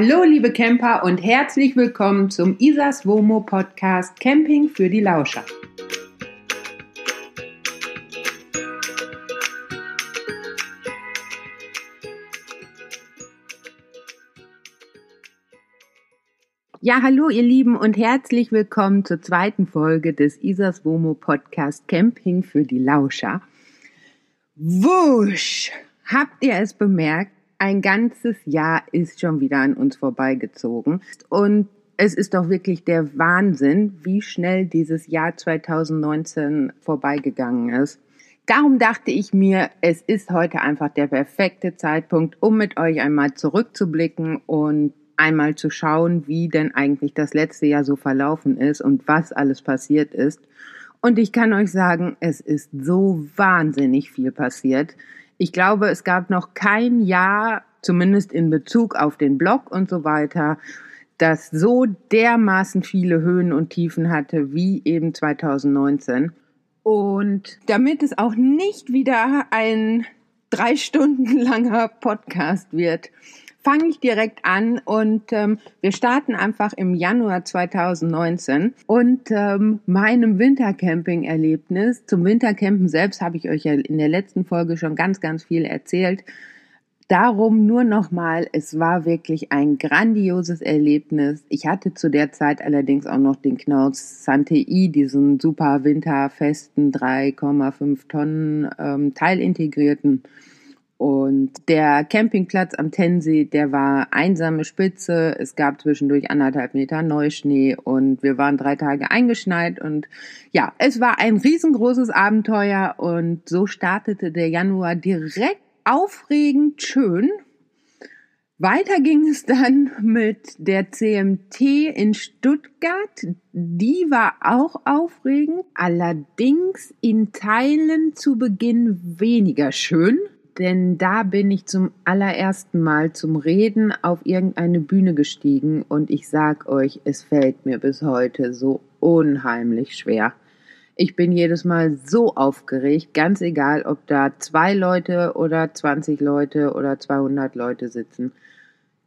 Hallo liebe Camper und herzlich willkommen zum Isas Womo Podcast Camping für die Lauscher. Ja, hallo ihr Lieben und herzlich willkommen zur zweiten Folge des Isas Womo Podcast Camping für die Lauscher. Wusch! Habt ihr es bemerkt? Ein ganzes Jahr ist schon wieder an uns vorbeigezogen und es ist doch wirklich der Wahnsinn, wie schnell dieses Jahr 2019 vorbeigegangen ist. Darum dachte ich mir, es ist heute einfach der perfekte Zeitpunkt, um mit euch einmal zurückzublicken und einmal zu schauen, wie denn eigentlich das letzte Jahr so verlaufen ist und was alles passiert ist. Und ich kann euch sagen, es ist so wahnsinnig viel passiert. Ich glaube, es gab noch kein Jahr, zumindest in Bezug auf den Blog und so weiter, das so dermaßen viele Höhen und Tiefen hatte wie eben 2019. Und damit es auch nicht wieder ein drei Stunden langer Podcast wird, fange ich direkt an und ähm, wir starten einfach im Januar 2019 und ähm, meinem Wintercamping-Erlebnis. Zum Wintercampen selbst habe ich euch ja in der letzten Folge schon ganz, ganz viel erzählt. Darum nur nochmal, es war wirklich ein grandioses Erlebnis. Ich hatte zu der Zeit allerdings auch noch den Knaus Santei, diesen super winterfesten 3,5 Tonnen ähm, teilintegrierten und der Campingplatz am Tensee, der war einsame Spitze. Es gab zwischendurch anderthalb Meter Neuschnee und wir waren drei Tage eingeschneit und ja, es war ein riesengroßes Abenteuer und so startete der Januar direkt aufregend schön. Weiter ging es dann mit der CMT in Stuttgart. Die war auch aufregend, allerdings in Teilen zu Beginn weniger schön denn da bin ich zum allerersten Mal zum Reden auf irgendeine Bühne gestiegen und ich sag euch, es fällt mir bis heute so unheimlich schwer. Ich bin jedes Mal so aufgeregt, ganz egal, ob da zwei Leute oder 20 Leute oder 200 Leute sitzen.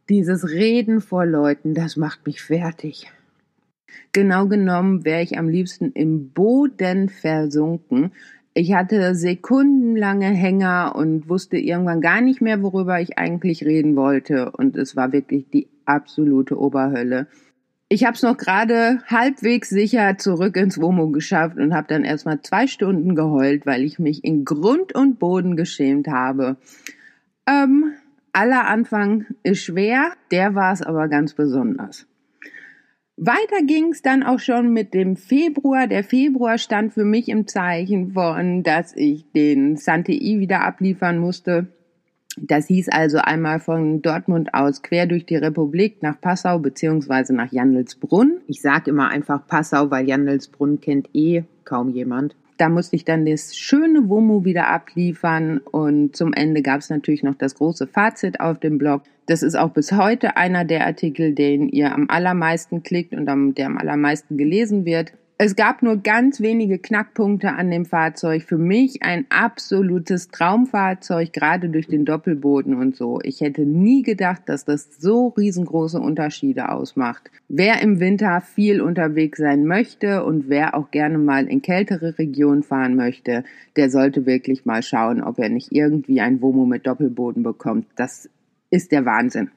Dieses Reden vor Leuten, das macht mich fertig. Genau genommen wäre ich am liebsten im Boden versunken, ich hatte sekundenlange Hänger und wusste irgendwann gar nicht mehr, worüber ich eigentlich reden wollte. Und es war wirklich die absolute Oberhölle. Ich habe es noch gerade halbwegs sicher zurück ins Womo geschafft und habe dann erstmal zwei Stunden geheult, weil ich mich in Grund und Boden geschämt habe. Ähm, aller Anfang ist schwer, der war es aber ganz besonders. Weiter ging es dann auch schon mit dem Februar. Der Februar stand für mich im Zeichen von, dass ich den Sante I wieder abliefern musste. Das hieß also einmal von Dortmund aus quer durch die Republik nach Passau beziehungsweise nach Jandelsbrunn. Ich sage immer einfach Passau, weil Jandelsbrunn kennt eh kaum jemand. Da musste ich dann das schöne WOMO wieder abliefern und zum Ende gab es natürlich noch das große Fazit auf dem Blog. Das ist auch bis heute einer der Artikel, den ihr am allermeisten klickt und der am allermeisten gelesen wird. Es gab nur ganz wenige Knackpunkte an dem Fahrzeug. Für mich ein absolutes Traumfahrzeug, gerade durch den Doppelboden und so. Ich hätte nie gedacht, dass das so riesengroße Unterschiede ausmacht. Wer im Winter viel unterwegs sein möchte und wer auch gerne mal in kältere Regionen fahren möchte, der sollte wirklich mal schauen, ob er nicht irgendwie ein Womo mit Doppelboden bekommt. Das ist der Wahnsinn.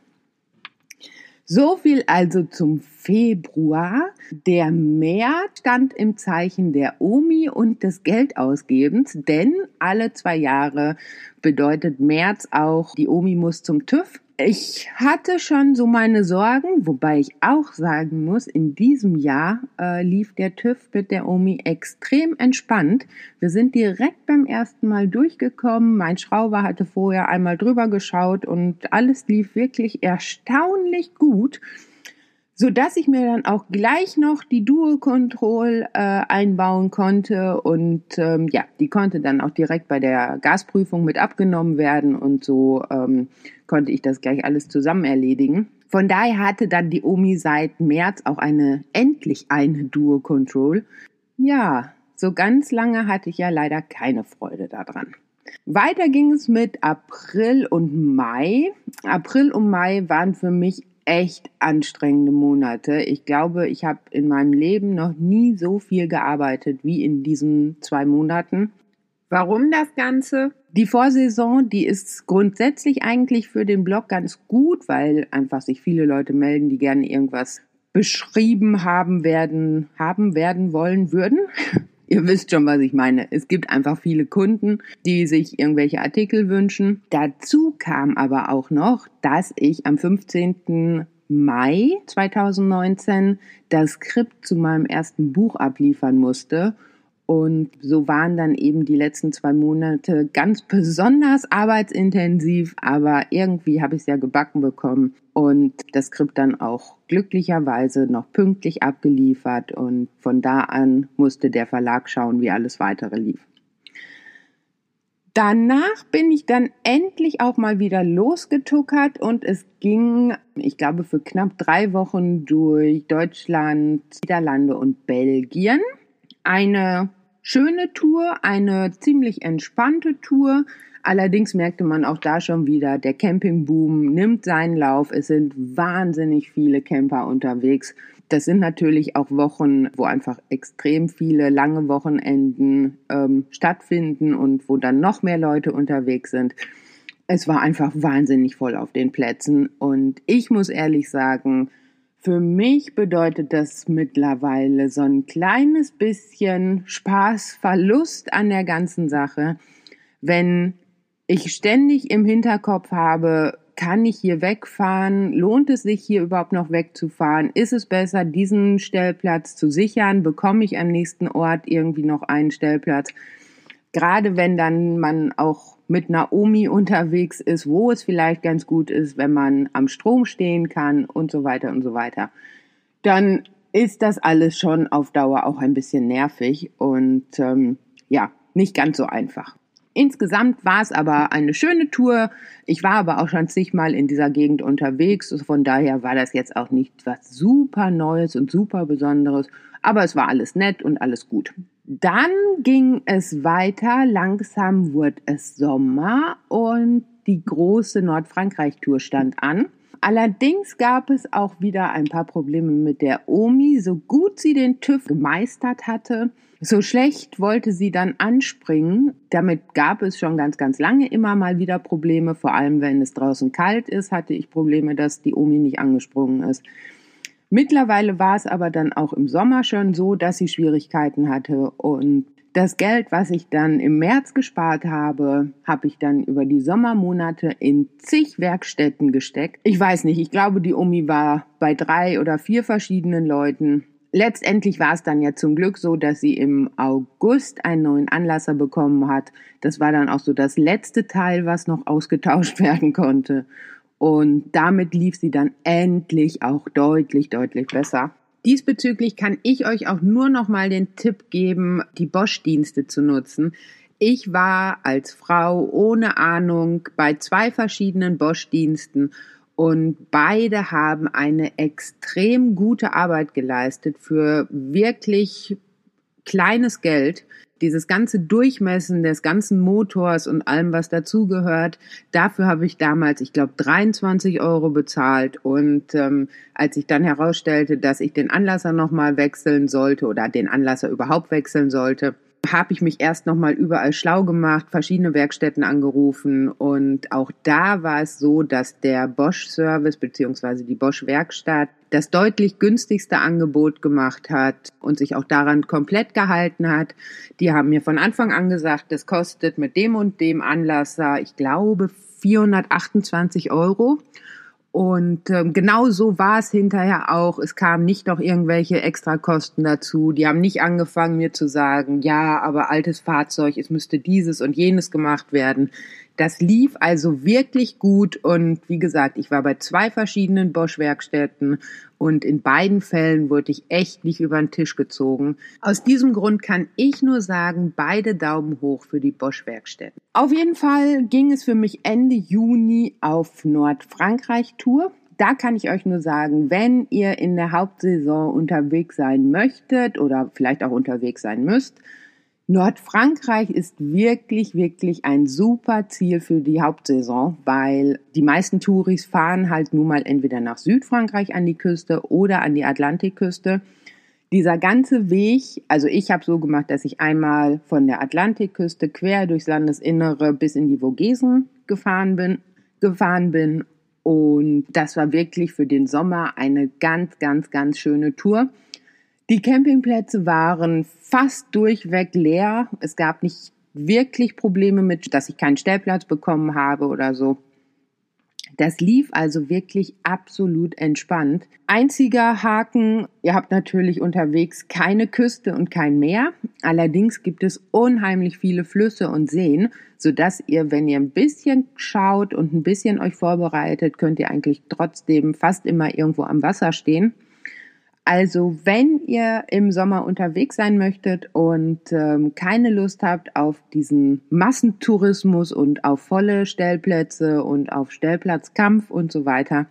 So viel also zum Februar. Der März stand im Zeichen der Omi und des Geldausgebens, denn alle zwei Jahre bedeutet März auch, die Omi muss zum TÜV ich hatte schon so meine Sorgen, wobei ich auch sagen muss, in diesem Jahr äh, lief der TÜV mit der Omi extrem entspannt. Wir sind direkt beim ersten Mal durchgekommen. Mein Schrauber hatte vorher einmal drüber geschaut und alles lief wirklich erstaunlich gut so dass ich mir dann auch gleich noch die Dual Control äh, einbauen konnte und ähm, ja, die konnte dann auch direkt bei der Gasprüfung mit abgenommen werden und so ähm, konnte ich das gleich alles zusammen erledigen. Von daher hatte dann die Omi seit März auch eine endlich eine Dual Control. Ja, so ganz lange hatte ich ja leider keine Freude daran. Weiter ging es mit April und Mai. April und Mai waren für mich echt anstrengende Monate. Ich glaube, ich habe in meinem Leben noch nie so viel gearbeitet wie in diesen zwei Monaten. Warum das Ganze? Die Vorsaison, die ist grundsätzlich eigentlich für den Blog ganz gut, weil einfach sich viele Leute melden, die gerne irgendwas beschrieben haben werden, haben werden wollen würden. Ihr wisst schon, was ich meine. Es gibt einfach viele Kunden, die sich irgendwelche Artikel wünschen. Dazu kam aber auch noch, dass ich am 15. Mai 2019 das Skript zu meinem ersten Buch abliefern musste und so waren dann eben die letzten zwei Monate ganz besonders arbeitsintensiv, aber irgendwie habe ich es ja gebacken bekommen und das Skript dann auch glücklicherweise noch pünktlich abgeliefert und von da an musste der Verlag schauen, wie alles weitere lief. Danach bin ich dann endlich auch mal wieder losgetuckert und es ging, ich glaube, für knapp drei Wochen durch Deutschland, Niederlande und Belgien eine schöne Tour, eine ziemlich entspannte Tour. Allerdings merkte man auch da schon wieder, der Campingboom nimmt seinen Lauf. Es sind wahnsinnig viele Camper unterwegs. Das sind natürlich auch Wochen, wo einfach extrem viele lange Wochenenden ähm, stattfinden und wo dann noch mehr Leute unterwegs sind. Es war einfach wahnsinnig voll auf den Plätzen und ich muss ehrlich sagen, für mich bedeutet das mittlerweile so ein kleines bisschen Spaß, Verlust an der ganzen Sache, wenn ich ständig im Hinterkopf habe, kann ich hier wegfahren? Lohnt es sich hier überhaupt noch wegzufahren? Ist es besser, diesen Stellplatz zu sichern? Bekomme ich am nächsten Ort irgendwie noch einen Stellplatz? Gerade wenn dann man auch mit Naomi unterwegs ist, wo es vielleicht ganz gut ist, wenn man am Strom stehen kann und so weiter und so weiter, dann ist das alles schon auf Dauer auch ein bisschen nervig und ähm, ja, nicht ganz so einfach. Insgesamt war es aber eine schöne Tour. Ich war aber auch schon zigmal in dieser Gegend unterwegs. Von daher war das jetzt auch nicht was super Neues und super Besonderes. Aber es war alles nett und alles gut. Dann ging es weiter, langsam wurde es Sommer und die große Nordfrankreich-Tour stand an. Allerdings gab es auch wieder ein paar Probleme mit der Omi. So gut sie den TÜV gemeistert hatte, so schlecht wollte sie dann anspringen. Damit gab es schon ganz, ganz lange immer mal wieder Probleme. Vor allem, wenn es draußen kalt ist, hatte ich Probleme, dass die Omi nicht angesprungen ist. Mittlerweile war es aber dann auch im Sommer schon so, dass sie Schwierigkeiten hatte und das Geld, was ich dann im März gespart habe, habe ich dann über die Sommermonate in zig Werkstätten gesteckt. Ich weiß nicht, ich glaube, die Omi war bei drei oder vier verschiedenen Leuten. Letztendlich war es dann ja zum Glück so, dass sie im August einen neuen Anlasser bekommen hat. Das war dann auch so das letzte Teil, was noch ausgetauscht werden konnte. Und damit lief sie dann endlich auch deutlich, deutlich besser. Diesbezüglich kann ich euch auch nur noch mal den Tipp geben, die Bosch-Dienste zu nutzen. Ich war als Frau ohne Ahnung bei zwei verschiedenen Bosch-Diensten und beide haben eine extrem gute Arbeit geleistet für wirklich kleines Geld dieses ganze Durchmessen des ganzen Motors und allem, was dazugehört, dafür habe ich damals, ich glaube, 23 Euro bezahlt. Und ähm, als ich dann herausstellte, dass ich den Anlasser nochmal wechseln sollte oder den Anlasser überhaupt wechseln sollte, habe ich mich erst nochmal überall schlau gemacht, verschiedene Werkstätten angerufen und auch da war es so, dass der Bosch Service beziehungsweise die Bosch Werkstatt das deutlich günstigste Angebot gemacht hat und sich auch daran komplett gehalten hat. Die haben mir von Anfang an gesagt, das kostet mit dem und dem Anlasser, ich glaube, 428 Euro. Und ähm, genau so war es hinterher auch. Es kamen nicht noch irgendwelche Extrakosten dazu. Die haben nicht angefangen, mir zu sagen, ja, aber altes Fahrzeug, es müsste dieses und jenes gemacht werden. Das lief also wirklich gut und wie gesagt, ich war bei zwei verschiedenen Bosch-Werkstätten und in beiden Fällen wurde ich echt nicht über den Tisch gezogen. Aus diesem Grund kann ich nur sagen, beide Daumen hoch für die Bosch-Werkstätten. Auf jeden Fall ging es für mich Ende Juni auf Nordfrankreich-Tour. Da kann ich euch nur sagen, wenn ihr in der Hauptsaison unterwegs sein möchtet oder vielleicht auch unterwegs sein müsst, Nordfrankreich ist wirklich, wirklich ein super Ziel für die Hauptsaison, weil die meisten Touris fahren halt nun mal entweder nach Südfrankreich an die Küste oder an die Atlantikküste. Dieser ganze Weg, also ich habe so gemacht, dass ich einmal von der Atlantikküste quer durchs Landesinnere bis in die Vogesen gefahren bin, gefahren bin und das war wirklich für den Sommer eine ganz, ganz, ganz schöne Tour. Die Campingplätze waren fast durchweg leer. Es gab nicht wirklich Probleme mit, dass ich keinen Stellplatz bekommen habe oder so. Das lief also wirklich absolut entspannt. Einziger Haken, ihr habt natürlich unterwegs keine Küste und kein Meer. Allerdings gibt es unheimlich viele Flüsse und Seen, sodass ihr, wenn ihr ein bisschen schaut und ein bisschen euch vorbereitet, könnt ihr eigentlich trotzdem fast immer irgendwo am Wasser stehen. Also wenn ihr im Sommer unterwegs sein möchtet und ähm, keine Lust habt auf diesen Massentourismus und auf volle Stellplätze und auf Stellplatzkampf und so weiter,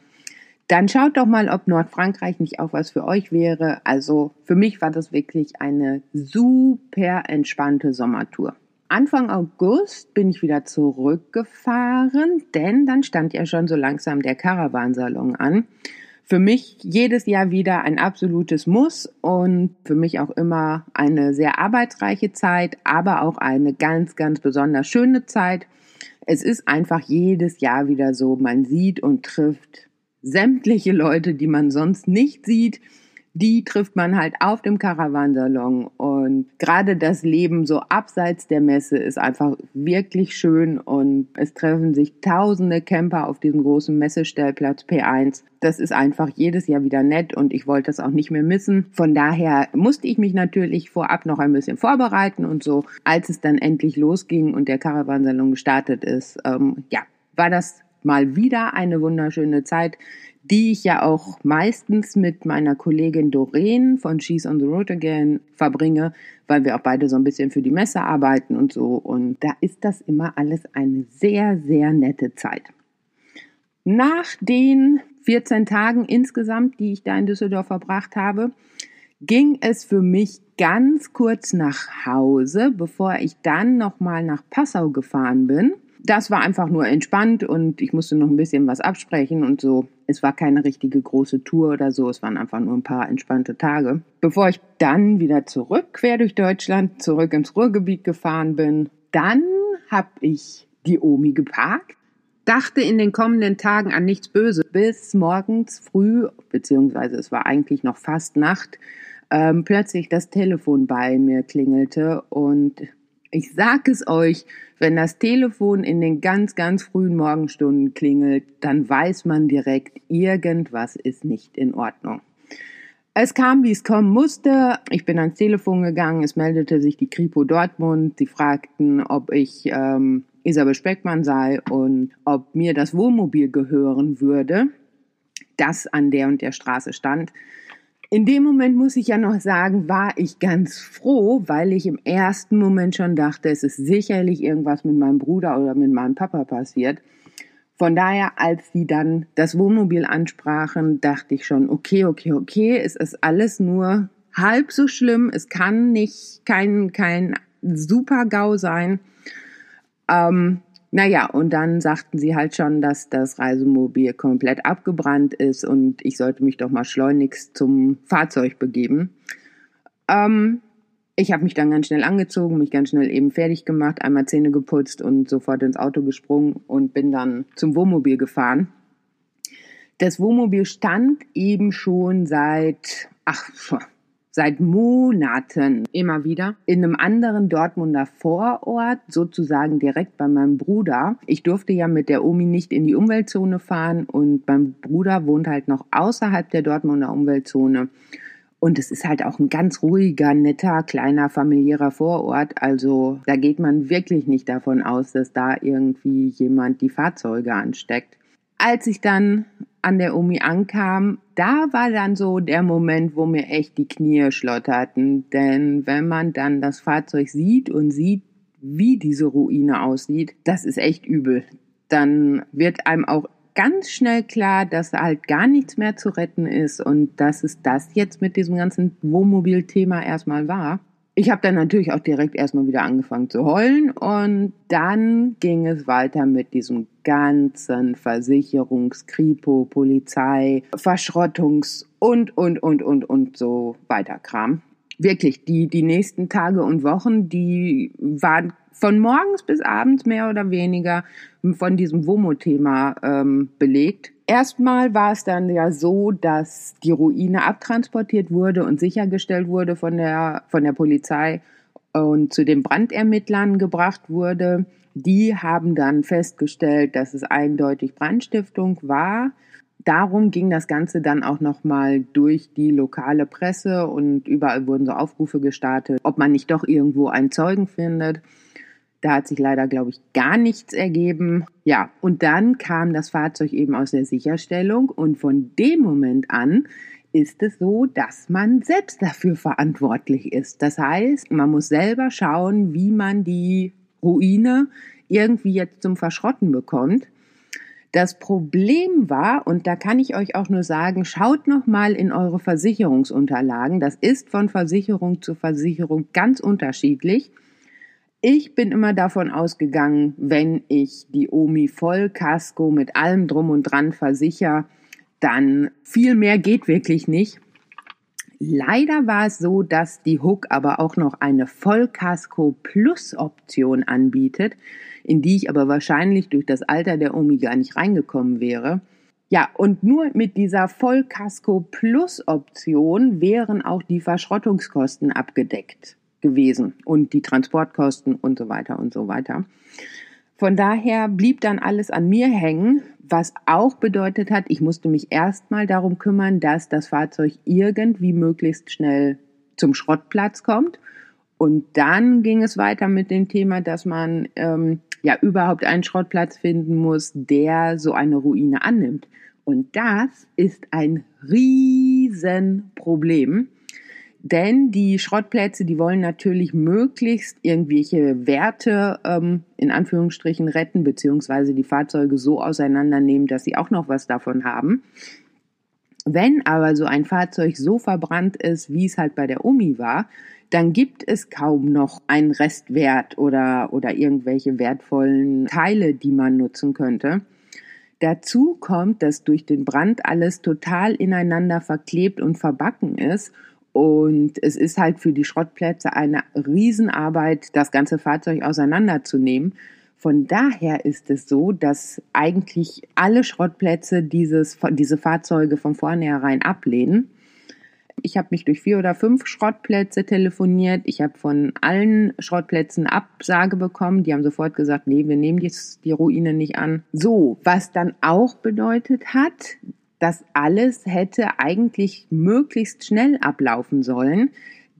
dann schaut doch mal, ob Nordfrankreich nicht auch was für euch wäre. Also für mich war das wirklich eine super entspannte Sommertour. Anfang August bin ich wieder zurückgefahren, denn dann stand ja schon so langsam der Caravansalon an für mich jedes Jahr wieder ein absolutes Muss und für mich auch immer eine sehr arbeitsreiche Zeit, aber auch eine ganz, ganz besonders schöne Zeit. Es ist einfach jedes Jahr wieder so, man sieht und trifft sämtliche Leute, die man sonst nicht sieht die trifft man halt auf dem Caravansalon. Und gerade das Leben so abseits der Messe ist einfach wirklich schön und es treffen sich tausende Camper auf diesem großen Messestellplatz P1. Das ist einfach jedes Jahr wieder nett und ich wollte das auch nicht mehr missen. Von daher musste ich mich natürlich vorab noch ein bisschen vorbereiten und so, als es dann endlich losging und der Caravansalon gestartet ist, ähm, ja, war das mal wieder eine wunderschöne Zeit die ich ja auch meistens mit meiner Kollegin Doreen von She's on the Road Again verbringe, weil wir auch beide so ein bisschen für die Messe arbeiten und so. Und da ist das immer alles eine sehr, sehr nette Zeit. Nach den 14 Tagen insgesamt, die ich da in Düsseldorf verbracht habe, ging es für mich ganz kurz nach Hause, bevor ich dann nochmal nach Passau gefahren bin das war einfach nur entspannt und ich musste noch ein bisschen was absprechen und so. Es war keine richtige große Tour oder so, es waren einfach nur ein paar entspannte Tage. Bevor ich dann wieder zurück, quer durch Deutschland, zurück ins Ruhrgebiet gefahren bin, dann habe ich die Omi geparkt, dachte in den kommenden Tagen an nichts Böse, bis morgens früh, beziehungsweise es war eigentlich noch fast Nacht, ähm, plötzlich das Telefon bei mir klingelte und ich sag es euch, wenn das Telefon in den ganz, ganz frühen Morgenstunden klingelt, dann weiß man direkt, irgendwas ist nicht in Ordnung. Es kam, wie es kommen musste. Ich bin ans Telefon gegangen. Es meldete sich die Kripo Dortmund. Sie fragten, ob ich ähm, Isabel Speckmann sei und ob mir das Wohnmobil gehören würde, das an der und der Straße stand. In dem Moment muss ich ja noch sagen, war ich ganz froh, weil ich im ersten Moment schon dachte, es ist sicherlich irgendwas mit meinem Bruder oder mit meinem Papa passiert. Von daher, als die dann das Wohnmobil ansprachen, dachte ich schon, okay, okay, okay, es ist alles nur halb so schlimm. Es kann nicht kein, kein Super-GAU sein. Ähm, naja, und dann sagten sie halt schon, dass das Reisemobil komplett abgebrannt ist und ich sollte mich doch mal schleunigst zum Fahrzeug begeben. Ähm, ich habe mich dann ganz schnell angezogen, mich ganz schnell eben fertig gemacht, einmal Zähne geputzt und sofort ins Auto gesprungen und bin dann zum Wohnmobil gefahren. Das Wohnmobil stand eben schon seit, ach, seit Monaten immer wieder in einem anderen Dortmunder Vorort, sozusagen direkt bei meinem Bruder. Ich durfte ja mit der Omi nicht in die Umweltzone fahren und mein Bruder wohnt halt noch außerhalb der Dortmunder Umweltzone. Und es ist halt auch ein ganz ruhiger, netter, kleiner, familiärer Vorort. Also da geht man wirklich nicht davon aus, dass da irgendwie jemand die Fahrzeuge ansteckt. Als ich dann an der Omi ankam, da war dann so der Moment, wo mir echt die Knie schlotterten. Denn wenn man dann das Fahrzeug sieht und sieht, wie diese Ruine aussieht, das ist echt übel. Dann wird einem auch ganz schnell klar, dass halt gar nichts mehr zu retten ist und dass es das jetzt mit diesem ganzen Wohnmobil-Thema erstmal war. Ich habe dann natürlich auch direkt erstmal wieder angefangen zu heulen und dann ging es weiter mit diesem ganzen Versicherungs-, Kripo, Polizei, Verschrottungs- und, und, und, und, und so weiter Kram. Wirklich, die, die nächsten Tage und Wochen, die waren von morgens bis abends mehr oder weniger von diesem WOMO-Thema ähm, belegt. Erstmal war es dann ja so, dass die Ruine abtransportiert wurde und sichergestellt wurde von der, von der Polizei und zu den Brandermittlern gebracht wurde. Die haben dann festgestellt, dass es eindeutig Brandstiftung war. Darum ging das Ganze dann auch nochmal durch die lokale Presse und überall wurden so Aufrufe gestartet, ob man nicht doch irgendwo einen Zeugen findet. Da hat sich leider, glaube ich, gar nichts ergeben. Ja, und dann kam das Fahrzeug eben aus der Sicherstellung und von dem Moment an ist es so, dass man selbst dafür verantwortlich ist. Das heißt, man muss selber schauen, wie man die Ruine irgendwie jetzt zum Verschrotten bekommt. Das Problem war, und da kann ich euch auch nur sagen, schaut noch mal in eure Versicherungsunterlagen. Das ist von Versicherung zu Versicherung ganz unterschiedlich. Ich bin immer davon ausgegangen, wenn ich die Omi Vollkasko mit allem drum und dran versichere, dann viel mehr geht wirklich nicht. Leider war es so, dass die Hook aber auch noch eine Vollkasko Plus Option anbietet, in die ich aber wahrscheinlich durch das Alter der Omi gar nicht reingekommen wäre. Ja, und nur mit dieser Vollkasko Plus Option wären auch die Verschrottungskosten abgedeckt gewesen und die Transportkosten und so weiter und so weiter. Von daher blieb dann alles an mir hängen, was auch bedeutet hat, ich musste mich erstmal darum kümmern, dass das Fahrzeug irgendwie möglichst schnell zum Schrottplatz kommt. Und dann ging es weiter mit dem Thema, dass man ähm, ja überhaupt einen Schrottplatz finden muss, der so eine Ruine annimmt. Und das ist ein Riesenproblem. Denn die Schrottplätze, die wollen natürlich möglichst irgendwelche Werte ähm, in Anführungsstrichen retten, beziehungsweise die Fahrzeuge so auseinandernehmen, dass sie auch noch was davon haben. Wenn aber so ein Fahrzeug so verbrannt ist, wie es halt bei der Omi war, dann gibt es kaum noch einen Restwert oder, oder irgendwelche wertvollen Teile, die man nutzen könnte. Dazu kommt, dass durch den Brand alles total ineinander verklebt und verbacken ist und es ist halt für die Schrottplätze eine Riesenarbeit, das ganze Fahrzeug auseinanderzunehmen. Von daher ist es so, dass eigentlich alle Schrottplätze dieses, diese Fahrzeuge von vornherein ablehnen. Ich habe mich durch vier oder fünf Schrottplätze telefoniert. Ich habe von allen Schrottplätzen Absage bekommen. Die haben sofort gesagt, nee, wir nehmen die, die Ruine nicht an. So, was dann auch bedeutet hat, das alles hätte eigentlich möglichst schnell ablaufen sollen.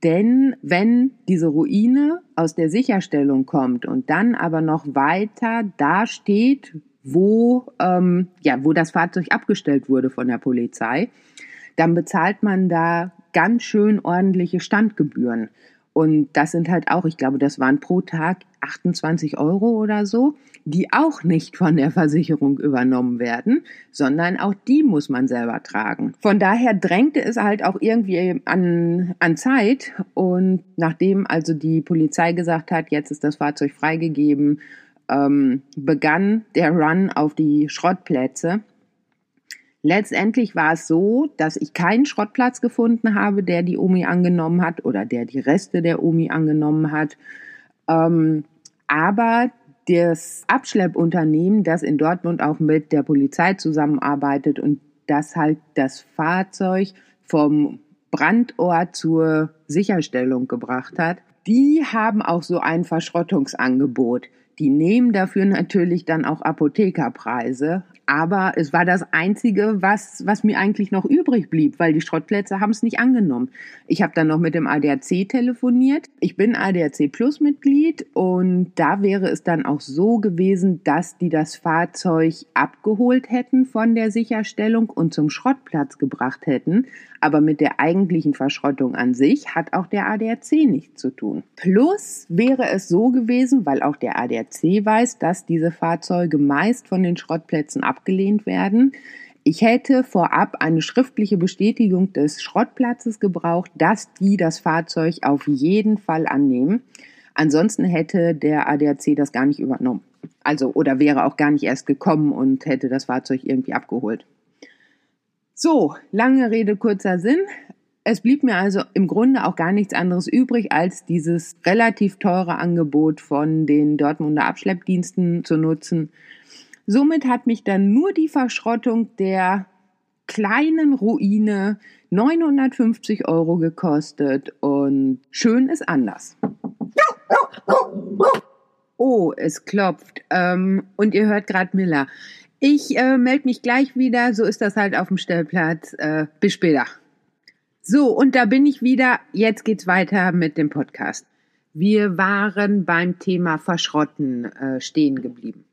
Denn wenn diese Ruine aus der Sicherstellung kommt und dann aber noch weiter da steht, wo, ähm, ja, wo das Fahrzeug abgestellt wurde von der Polizei, dann bezahlt man da ganz schön ordentliche Standgebühren. Und das sind halt auch, ich glaube, das waren pro Tag 28 Euro oder so, die auch nicht von der Versicherung übernommen werden, sondern auch die muss man selber tragen. Von daher drängte es halt auch irgendwie an, an Zeit. Und nachdem also die Polizei gesagt hat, jetzt ist das Fahrzeug freigegeben, ähm, begann der Run auf die Schrottplätze. Letztendlich war es so, dass ich keinen Schrottplatz gefunden habe, der die Omi angenommen hat oder der die Reste der Omi angenommen hat. Ähm, aber das Abschleppunternehmen, das in Dortmund auch mit der Polizei zusammenarbeitet und das halt das Fahrzeug vom Brandort zur Sicherstellung gebracht hat, die haben auch so ein Verschrottungsangebot. Die nehmen dafür natürlich dann auch Apothekerpreise. Aber es war das Einzige, was, was mir eigentlich noch übrig blieb, weil die Schrottplätze haben es nicht angenommen. Ich habe dann noch mit dem ADAC telefoniert. Ich bin ADAC Plus Mitglied und da wäre es dann auch so gewesen, dass die das Fahrzeug abgeholt hätten von der Sicherstellung und zum Schrottplatz gebracht hätten. Aber mit der eigentlichen Verschrottung an sich hat auch der ADAC nichts zu tun. Plus wäre es so gewesen, weil auch der ADAC weiß, dass diese Fahrzeuge meist von den Schrottplätzen abgelehnt werden, Ich hätte vorab eine schriftliche Bestätigung des Schrottplatzes gebraucht, dass die das Fahrzeug auf jeden Fall annehmen. Ansonsten hätte der ADAC das gar nicht übernommen. Also, oder wäre auch gar nicht erst gekommen und hätte das Fahrzeug irgendwie abgeholt. So, lange Rede, kurzer Sinn. Es blieb mir also im Grunde auch gar nichts anderes übrig, als dieses relativ teure Angebot von den Dortmunder Abschleppdiensten zu nutzen. Somit hat mich dann nur die Verschrottung der kleinen Ruine 950 Euro gekostet und schön ist anders. Oh, es klopft. Ähm, und ihr hört gerade Miller. Ich äh, melde mich gleich wieder, so ist das halt auf dem Stellplatz. Äh, bis später. So, und da bin ich wieder. Jetzt geht's weiter mit dem Podcast. Wir waren beim Thema Verschrotten äh, stehen geblieben.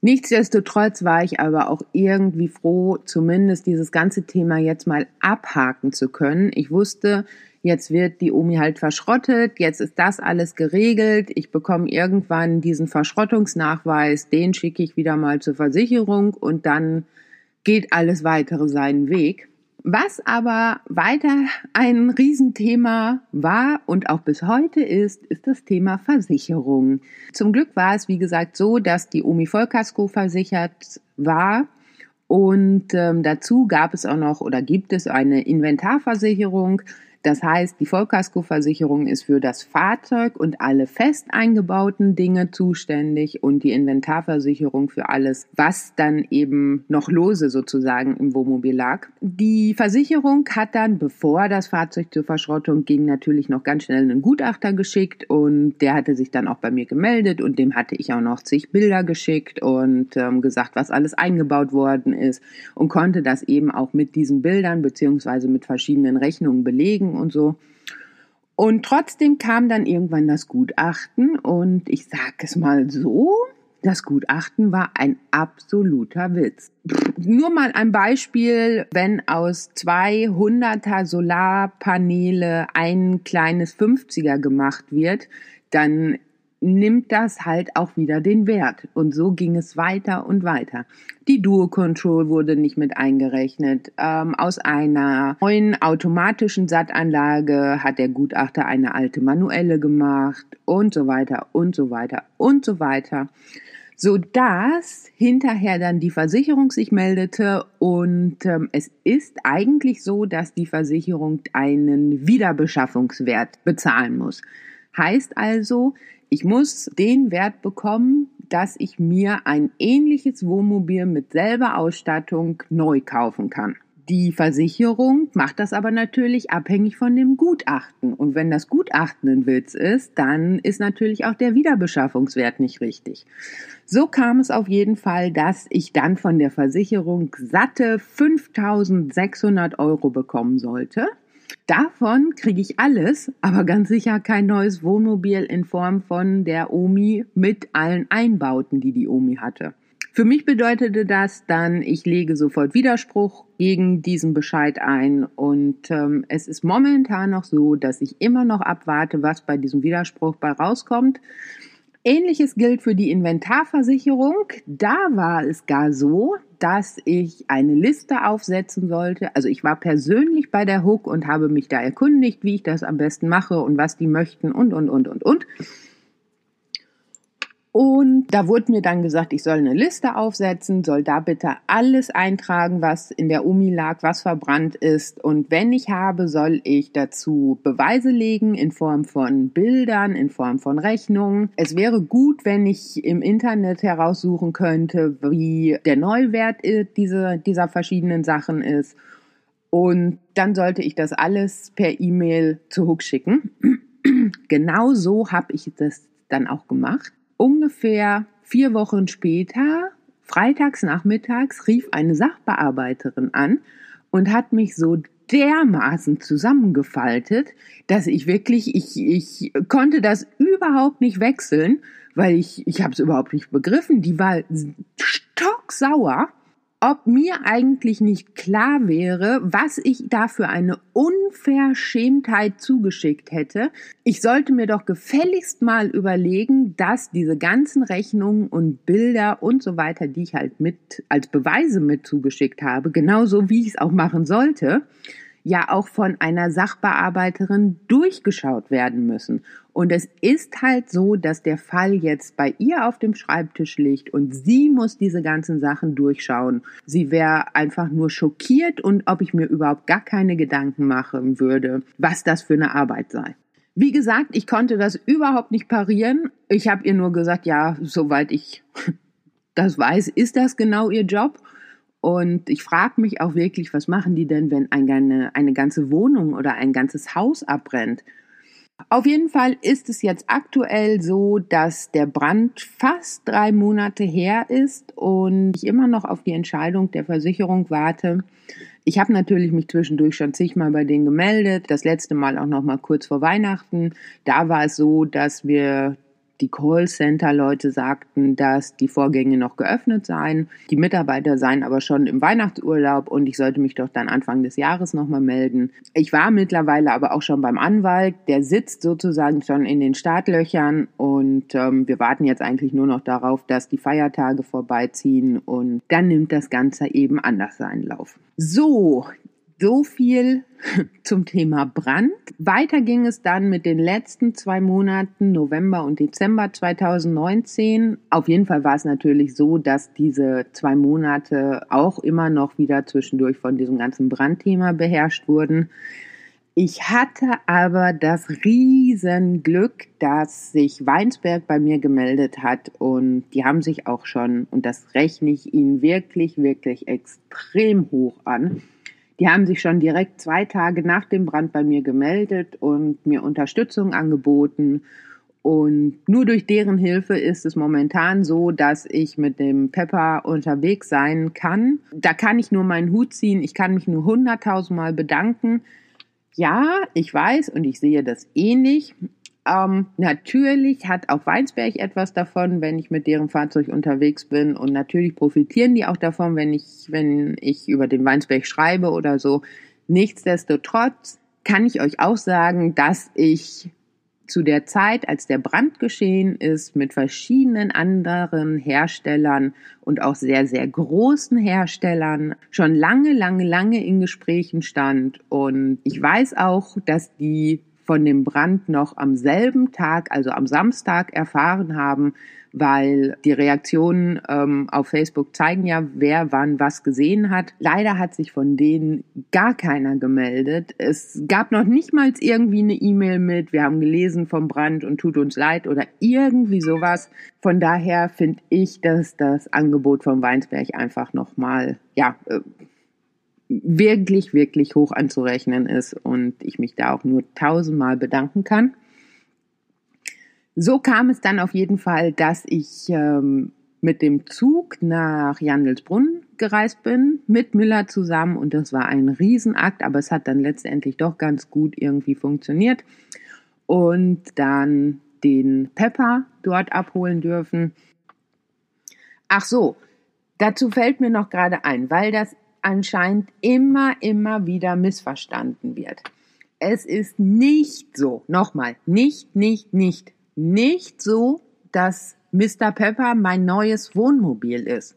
Nichtsdestotrotz war ich aber auch irgendwie froh, zumindest dieses ganze Thema jetzt mal abhaken zu können. Ich wusste, jetzt wird die Omi halt verschrottet, jetzt ist das alles geregelt, ich bekomme irgendwann diesen Verschrottungsnachweis, den schicke ich wieder mal zur Versicherung und dann geht alles weitere seinen Weg. Was aber weiter ein Riesenthema war und auch bis heute ist, ist das Thema Versicherung. Zum Glück war es, wie gesagt, so, dass die Omi Vollkasko versichert war und ähm, dazu gab es auch noch oder gibt es eine Inventarversicherung. Das heißt, die Vollkaskoversicherung ist für das Fahrzeug und alle fest eingebauten Dinge zuständig und die Inventarversicherung für alles, was dann eben noch lose sozusagen im Wohnmobil lag. Die Versicherung hat dann, bevor das Fahrzeug zur Verschrottung ging, natürlich noch ganz schnell einen Gutachter geschickt und der hatte sich dann auch bei mir gemeldet und dem hatte ich auch noch zig Bilder geschickt und ähm, gesagt, was alles eingebaut worden ist und konnte das eben auch mit diesen Bildern beziehungsweise mit verschiedenen Rechnungen belegen und so. Und trotzdem kam dann irgendwann das Gutachten und ich sage es mal so, das Gutachten war ein absoluter Witz. Nur mal ein Beispiel, wenn aus 200er Solarpaneele ein kleines 50er gemacht wird, dann nimmt das halt auch wieder den Wert. Und so ging es weiter und weiter. Die Duo Control wurde nicht mit eingerechnet. Ähm, aus einer neuen automatischen Sattanlage hat der Gutachter eine alte manuelle gemacht und so weiter und so weiter und so weiter. So dass hinterher dann die Versicherung sich meldete und ähm, es ist eigentlich so, dass die Versicherung einen Wiederbeschaffungswert bezahlen muss. Heißt also, ich muss den Wert bekommen, dass ich mir ein ähnliches Wohnmobil mit selber Ausstattung neu kaufen kann. Die Versicherung macht das aber natürlich abhängig von dem Gutachten. Und wenn das Gutachten ein Witz ist, dann ist natürlich auch der Wiederbeschaffungswert nicht richtig. So kam es auf jeden Fall, dass ich dann von der Versicherung satte 5600 Euro bekommen sollte. Davon kriege ich alles, aber ganz sicher kein neues Wohnmobil in Form von der Omi mit allen Einbauten, die die Omi hatte. Für mich bedeutete das dann, ich lege sofort Widerspruch gegen diesen Bescheid ein und ähm, es ist momentan noch so, dass ich immer noch abwarte, was bei diesem Widerspruch bei rauskommt. Ähnliches gilt für die Inventarversicherung. Da war es gar so, dass ich eine Liste aufsetzen sollte. Also ich war persönlich bei der Hook und habe mich da erkundigt, wie ich das am besten mache und was die möchten und, und, und, und, und. Und da wurde mir dann gesagt, ich soll eine Liste aufsetzen, soll da bitte alles eintragen, was in der Umi lag, was verbrannt ist. Und wenn ich habe, soll ich dazu Beweise legen in Form von Bildern, in Form von Rechnungen. Es wäre gut, wenn ich im Internet heraussuchen könnte, wie der Neuwert diese, dieser verschiedenen Sachen ist. Und dann sollte ich das alles per E-Mail zu Hook schicken. genau so habe ich das dann auch gemacht. Ungefähr vier Wochen später, freitags nachmittags, rief eine Sachbearbeiterin an und hat mich so dermaßen zusammengefaltet, dass ich wirklich, ich, ich konnte das überhaupt nicht wechseln, weil ich, ich habe es überhaupt nicht begriffen. Die war stocksauer ob mir eigentlich nicht klar wäre, was ich da für eine Unverschämtheit zugeschickt hätte. Ich sollte mir doch gefälligst mal überlegen, dass diese ganzen Rechnungen und Bilder und so weiter, die ich halt mit als Beweise mit zugeschickt habe, genauso wie ich es auch machen sollte, ja auch von einer Sachbearbeiterin durchgeschaut werden müssen. Und es ist halt so, dass der Fall jetzt bei ihr auf dem Schreibtisch liegt und sie muss diese ganzen Sachen durchschauen. Sie wäre einfach nur schockiert und ob ich mir überhaupt gar keine Gedanken machen würde, was das für eine Arbeit sei. Wie gesagt, ich konnte das überhaupt nicht parieren. Ich habe ihr nur gesagt, ja, soweit ich das weiß, ist das genau ihr Job. Und ich frage mich auch wirklich, was machen die denn, wenn eine, eine ganze Wohnung oder ein ganzes Haus abbrennt? Auf jeden Fall ist es jetzt aktuell so, dass der Brand fast drei Monate her ist und ich immer noch auf die Entscheidung der Versicherung warte. Ich habe natürlich mich zwischendurch schon zigmal bei denen gemeldet. Das letzte Mal auch noch mal kurz vor Weihnachten. Da war es so, dass wir die Callcenter-Leute sagten, dass die Vorgänge noch geöffnet seien. Die Mitarbeiter seien aber schon im Weihnachtsurlaub und ich sollte mich doch dann Anfang des Jahres nochmal melden. Ich war mittlerweile aber auch schon beim Anwalt. Der sitzt sozusagen schon in den Startlöchern und ähm, wir warten jetzt eigentlich nur noch darauf, dass die Feiertage vorbeiziehen und dann nimmt das Ganze eben anders seinen Lauf. So, so viel zum Thema Brand. Weiter ging es dann mit den letzten zwei Monaten, November und Dezember 2019. Auf jeden Fall war es natürlich so, dass diese zwei Monate auch immer noch wieder zwischendurch von diesem ganzen Brandthema beherrscht wurden. Ich hatte aber das Riesenglück, dass sich Weinsberg bei mir gemeldet hat und die haben sich auch schon, und das rechne ich ihnen wirklich, wirklich extrem hoch an, die haben sich schon direkt zwei Tage nach dem Brand bei mir gemeldet und mir Unterstützung angeboten. Und nur durch deren Hilfe ist es momentan so, dass ich mit dem Pepper unterwegs sein kann. Da kann ich nur meinen Hut ziehen. Ich kann mich nur hunderttausendmal bedanken. Ja, ich weiß und ich sehe das ähnlich. Eh ähm, natürlich hat auch Weinsberg etwas davon, wenn ich mit deren Fahrzeug unterwegs bin. Und natürlich profitieren die auch davon, wenn ich, wenn ich über den Weinsberg schreibe oder so. Nichtsdestotrotz kann ich euch auch sagen, dass ich zu der Zeit, als der Brand geschehen ist, mit verschiedenen anderen Herstellern und auch sehr, sehr großen Herstellern schon lange, lange, lange in Gesprächen stand. Und ich weiß auch, dass die von dem Brand noch am selben Tag, also am Samstag, erfahren haben, weil die Reaktionen ähm, auf Facebook zeigen ja, wer wann was gesehen hat. Leider hat sich von denen gar keiner gemeldet. Es gab noch nicht mal irgendwie eine E-Mail mit, wir haben gelesen vom Brand und tut uns leid oder irgendwie sowas. Von daher finde ich, dass das Angebot von Weinsberg einfach nochmal, ja, äh, wirklich, wirklich hoch anzurechnen ist und ich mich da auch nur tausendmal bedanken kann. So kam es dann auf jeden Fall, dass ich ähm, mit dem Zug nach Jandelsbrunn gereist bin, mit Miller zusammen und das war ein Riesenakt, aber es hat dann letztendlich doch ganz gut irgendwie funktioniert und dann den Pepper dort abholen dürfen. Ach so, dazu fällt mir noch gerade ein, weil das anscheinend immer, immer wieder missverstanden wird. Es ist nicht so, nochmal, nicht, nicht, nicht, nicht so, dass Mr. Pepper mein neues Wohnmobil ist.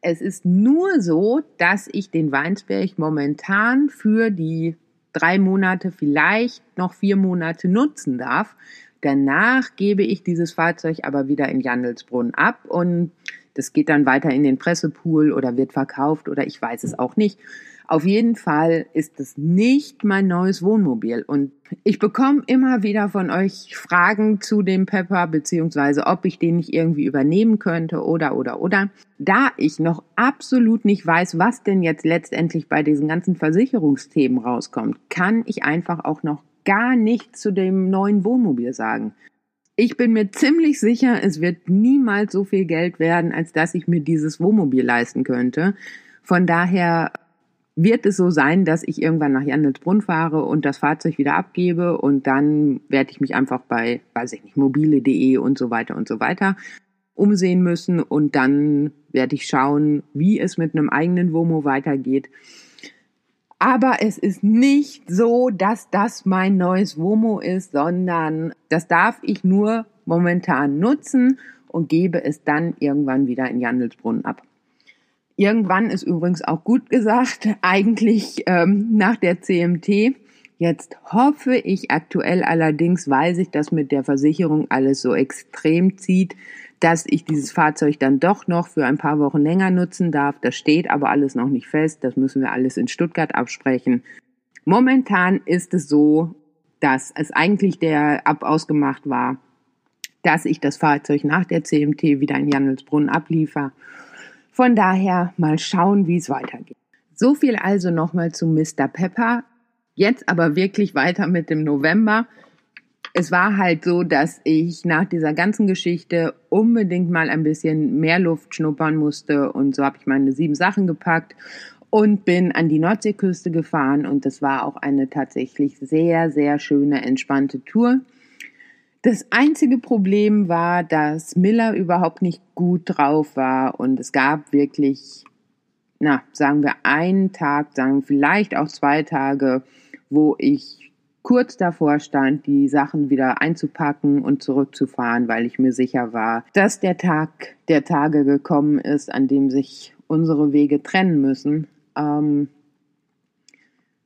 Es ist nur so, dass ich den Weinsberg momentan für die drei Monate, vielleicht noch vier Monate nutzen darf. Danach gebe ich dieses Fahrzeug aber wieder in Jandelsbrunn ab und das geht dann weiter in den Pressepool oder wird verkauft oder ich weiß es auch nicht. Auf jeden Fall ist es nicht mein neues Wohnmobil und ich bekomme immer wieder von euch Fragen zu dem Pepper beziehungsweise ob ich den nicht irgendwie übernehmen könnte oder oder oder. Da ich noch absolut nicht weiß, was denn jetzt letztendlich bei diesen ganzen Versicherungsthemen rauskommt, kann ich einfach auch noch gar nichts zu dem neuen Wohnmobil sagen. Ich bin mir ziemlich sicher, es wird niemals so viel Geld werden, als dass ich mir dieses Wohnmobil leisten könnte. Von daher wird es so sein, dass ich irgendwann nach Jandelsbrunn fahre und das Fahrzeug wieder abgebe und dann werde ich mich einfach bei, weiß ich nicht, mobile.de und so weiter und so weiter umsehen müssen und dann werde ich schauen, wie es mit einem eigenen Womo weitergeht. Aber es ist nicht so, dass das mein neues Womo ist, sondern das darf ich nur momentan nutzen und gebe es dann irgendwann wieder in Jandelsbrunnen ab. Irgendwann ist übrigens auch gut gesagt, eigentlich ähm, nach der CMT. Jetzt hoffe ich aktuell allerdings, weiß ich, dass mit der Versicherung alles so extrem zieht, dass ich dieses Fahrzeug dann doch noch für ein paar Wochen länger nutzen darf. Das steht aber alles noch nicht fest. Das müssen wir alles in Stuttgart absprechen. Momentan ist es so, dass es eigentlich der Ab ausgemacht war, dass ich das Fahrzeug nach der CMT wieder in Jandelsbrunn abliefer. Von daher mal schauen, wie es weitergeht. So viel also nochmal zu Mr. Pepper. Jetzt aber wirklich weiter mit dem November. Es war halt so, dass ich nach dieser ganzen Geschichte unbedingt mal ein bisschen mehr Luft schnuppern musste. Und so habe ich meine sieben Sachen gepackt und bin an die Nordseeküste gefahren. Und das war auch eine tatsächlich sehr, sehr schöne, entspannte Tour. Das einzige Problem war, dass Miller überhaupt nicht gut drauf war. Und es gab wirklich, na, sagen wir einen Tag, sagen vielleicht auch zwei Tage, wo ich kurz davor stand, die Sachen wieder einzupacken und zurückzufahren, weil ich mir sicher war, dass der Tag der Tage gekommen ist, an dem sich unsere Wege trennen müssen. Ähm,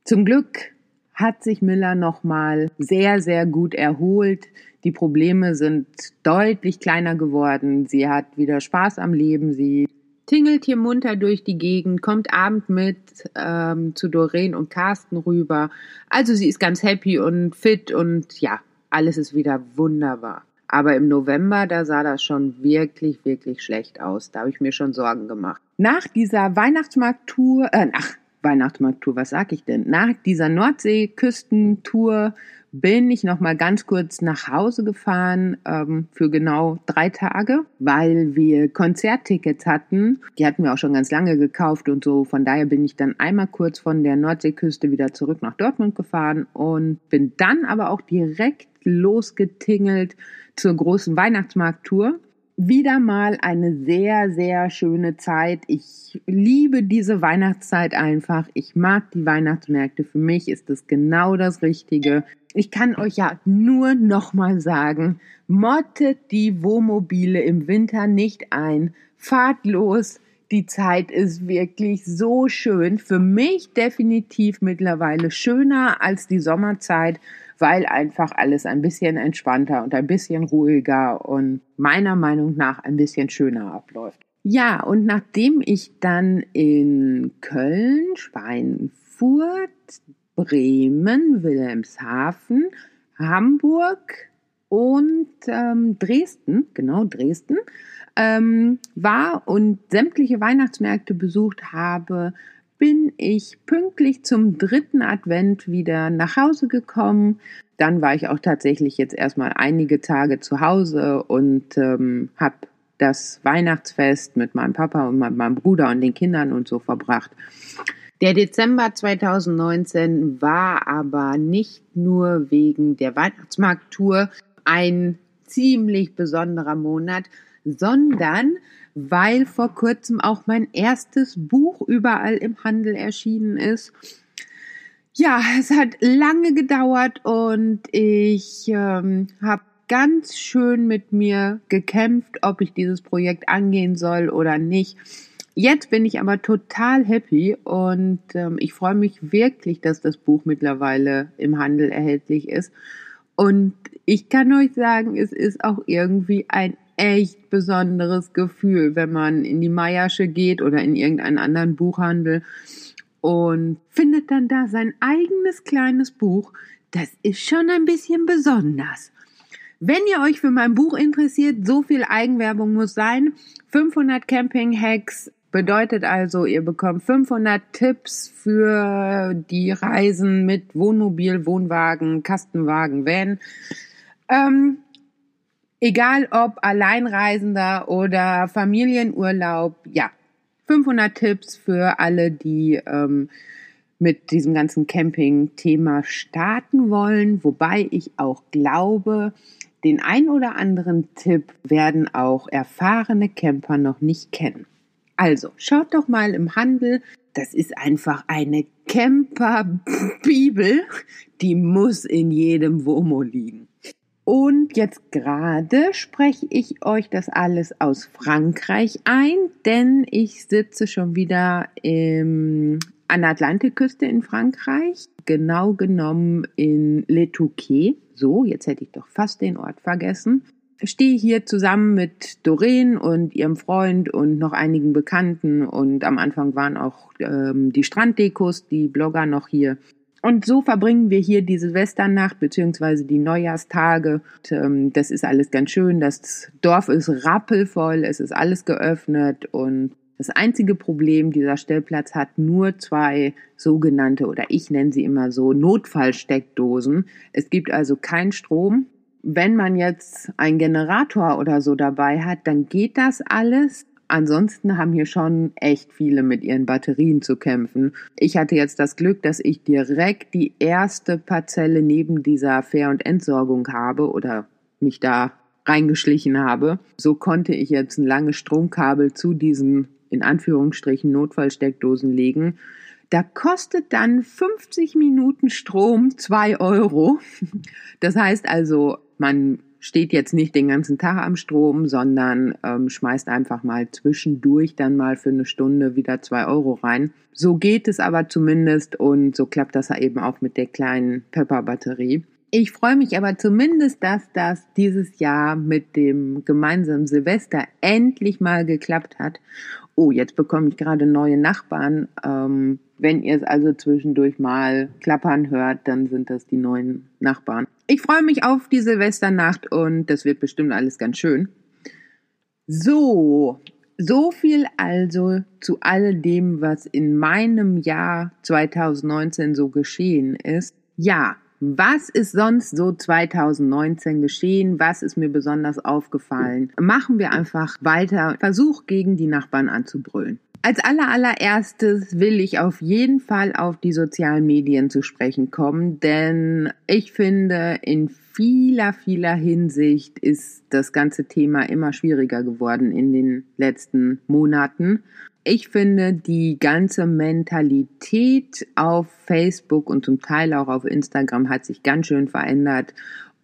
zum Glück hat sich Miller nochmal sehr, sehr gut erholt. Die Probleme sind deutlich kleiner geworden. Sie hat wieder Spaß am Leben. Sie tingelt hier munter durch die Gegend, kommt abend mit ähm, zu Doreen und Carsten rüber. Also sie ist ganz happy und fit und ja, alles ist wieder wunderbar. Aber im November, da sah das schon wirklich, wirklich schlecht aus. Da habe ich mir schon Sorgen gemacht. Nach dieser Weihnachtsmarkttour, äh, ach, Weihnachtsmarkttour, was sag ich denn? Nach dieser Nordseeküstentour bin ich noch mal ganz kurz nach Hause gefahren ähm, für genau drei Tage, weil wir Konzerttickets hatten. Die hatten wir auch schon ganz lange gekauft und so. Von daher bin ich dann einmal kurz von der Nordseeküste wieder zurück nach Dortmund gefahren und bin dann aber auch direkt losgetingelt zur großen Weihnachtsmarkttour wieder mal eine sehr, sehr schöne Zeit. Ich liebe diese Weihnachtszeit einfach. Ich mag die Weihnachtsmärkte. Für mich ist das genau das Richtige. Ich kann euch ja nur nochmal sagen, mottet die Wohnmobile im Winter nicht ein. Fahrt los. Die Zeit ist wirklich so schön. Für mich definitiv mittlerweile schöner als die Sommerzeit weil einfach alles ein bisschen entspannter und ein bisschen ruhiger und meiner Meinung nach ein bisschen schöner abläuft. Ja, und nachdem ich dann in Köln, Schweinfurt, Bremen, Wilhelmshaven, Hamburg und ähm, Dresden, genau Dresden, ähm, war und sämtliche Weihnachtsmärkte besucht habe, bin ich pünktlich zum dritten Advent wieder nach Hause gekommen. Dann war ich auch tatsächlich jetzt erstmal einige Tage zu Hause und ähm, habe das Weihnachtsfest mit meinem Papa und meinem Bruder und den Kindern und so verbracht. Der Dezember 2019 war aber nicht nur wegen der Weihnachtsmarkttour ein ziemlich besonderer Monat, sondern weil vor kurzem auch mein erstes Buch überall im Handel erschienen ist. Ja, es hat lange gedauert und ich ähm, habe ganz schön mit mir gekämpft, ob ich dieses Projekt angehen soll oder nicht. Jetzt bin ich aber total happy und ähm, ich freue mich wirklich, dass das Buch mittlerweile im Handel erhältlich ist. Und ich kann euch sagen, es ist auch irgendwie ein echt besonderes Gefühl, wenn man in die Meiersche geht oder in irgendeinen anderen Buchhandel und findet dann da sein eigenes kleines Buch. Das ist schon ein bisschen besonders. Wenn ihr euch für mein Buch interessiert, so viel Eigenwerbung muss sein. 500 Camping Hacks bedeutet also, ihr bekommt 500 Tipps für die Reisen mit Wohnmobil, Wohnwagen, Kastenwagen, Van. Ähm, Egal ob Alleinreisender oder Familienurlaub, ja, 500 Tipps für alle, die ähm, mit diesem ganzen Camping-Thema starten wollen, wobei ich auch glaube, Den ein oder anderen Tipp werden auch erfahrene Camper noch nicht kennen. Also, schaut doch mal im Handel. Das ist einfach eine Camper-Bibel. Die muss in jedem Womo liegen. Und jetzt gerade spreche ich euch das alles aus Frankreich ein, denn ich sitze schon wieder im, an der Atlantikküste in Frankreich, genau genommen in Le Touquet. So, jetzt hätte ich doch fast den Ort vergessen. Stehe hier zusammen mit Doreen und ihrem Freund und noch einigen Bekannten und am Anfang waren auch ähm, die Stranddekos, die Blogger noch hier. Und so verbringen wir hier die Silvesternacht beziehungsweise die Neujahrstage. Und, ähm, das ist alles ganz schön. Das Dorf ist rappelvoll, es ist alles geöffnet und das einzige Problem, dieser Stellplatz hat nur zwei sogenannte, oder ich nenne sie immer so, Notfallsteckdosen. Es gibt also keinen Strom. Wenn man jetzt einen Generator oder so dabei hat, dann geht das alles. Ansonsten haben hier schon echt viele mit ihren Batterien zu kämpfen. Ich hatte jetzt das Glück, dass ich direkt die erste Parzelle neben dieser Fähr- und Entsorgung habe oder mich da reingeschlichen habe. So konnte ich jetzt ein langes Stromkabel zu diesen in Anführungsstrichen Notfallsteckdosen legen. Da kostet dann 50 Minuten Strom zwei Euro. Das heißt also, man steht jetzt nicht den ganzen Tag am Strom, sondern ähm, schmeißt einfach mal zwischendurch dann mal für eine Stunde wieder zwei Euro rein. So geht es aber zumindest und so klappt das eben auch mit der kleinen Pepper-Batterie. Ich freue mich aber zumindest, dass das dieses Jahr mit dem gemeinsamen Silvester endlich mal geklappt hat. Oh, jetzt bekomme ich gerade neue Nachbarn. Ähm, wenn ihr es also zwischendurch mal klappern hört, dann sind das die neuen Nachbarn. Ich freue mich auf die Silvesternacht und das wird bestimmt alles ganz schön. So, so viel also zu all dem, was in meinem Jahr 2019 so geschehen ist. Ja, was ist sonst so 2019 geschehen? Was ist mir besonders aufgefallen? Machen wir einfach weiter. Versuch gegen die Nachbarn anzubrüllen. Als allerallererstes will ich auf jeden Fall auf die sozialen Medien zu sprechen kommen, denn ich finde, in vieler, vieler Hinsicht ist das ganze Thema immer schwieriger geworden in den letzten Monaten. Ich finde, die ganze Mentalität auf Facebook und zum Teil auch auf Instagram hat sich ganz schön verändert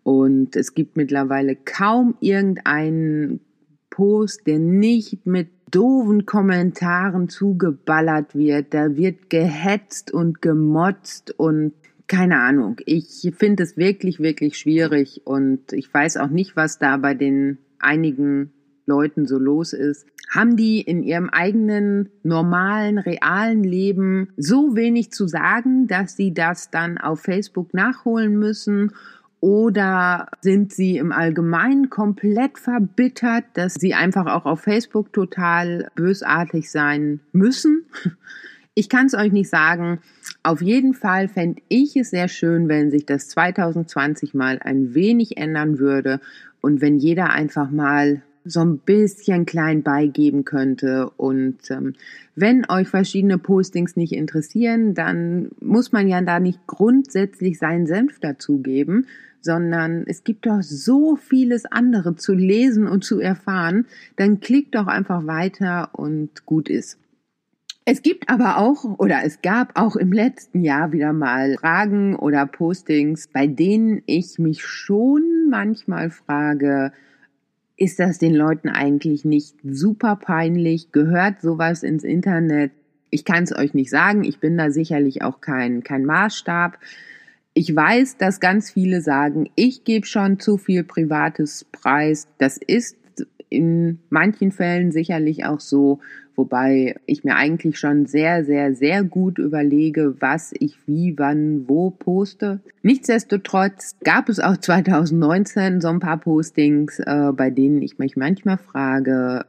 und es gibt mittlerweile kaum irgendeinen Post, der nicht mit doofen Kommentaren zugeballert wird. Da wird gehetzt und gemotzt und keine Ahnung. Ich finde es wirklich, wirklich schwierig und ich weiß auch nicht, was da bei den einigen Leuten so los ist. Haben die in ihrem eigenen normalen, realen Leben so wenig zu sagen, dass sie das dann auf Facebook nachholen müssen oder sind sie im Allgemeinen komplett verbittert, dass sie einfach auch auf Facebook total bösartig sein müssen? Ich kann es euch nicht sagen. Auf jeden Fall fände ich es sehr schön, wenn sich das 2020 mal ein wenig ändern würde und wenn jeder einfach mal so ein bisschen klein beigeben könnte. Und ähm, wenn euch verschiedene Postings nicht interessieren, dann muss man ja da nicht grundsätzlich seinen Senf dazugeben, sondern es gibt doch so vieles andere zu lesen und zu erfahren, dann klickt doch einfach weiter und gut ist. Es gibt aber auch oder es gab auch im letzten Jahr wieder mal Fragen oder Postings, bei denen ich mich schon manchmal frage, ist das den Leuten eigentlich nicht super peinlich? Gehört sowas ins Internet? Ich kann es euch nicht sagen. Ich bin da sicherlich auch kein, kein Maßstab. Ich weiß, dass ganz viele sagen, ich gebe schon zu viel privates Preis. Das ist in manchen Fällen sicherlich auch so, wobei ich mir eigentlich schon sehr, sehr, sehr gut überlege, was ich wie, wann, wo poste. Nichtsdestotrotz gab es auch 2019 so ein paar Postings, äh, bei denen ich mich manchmal frage,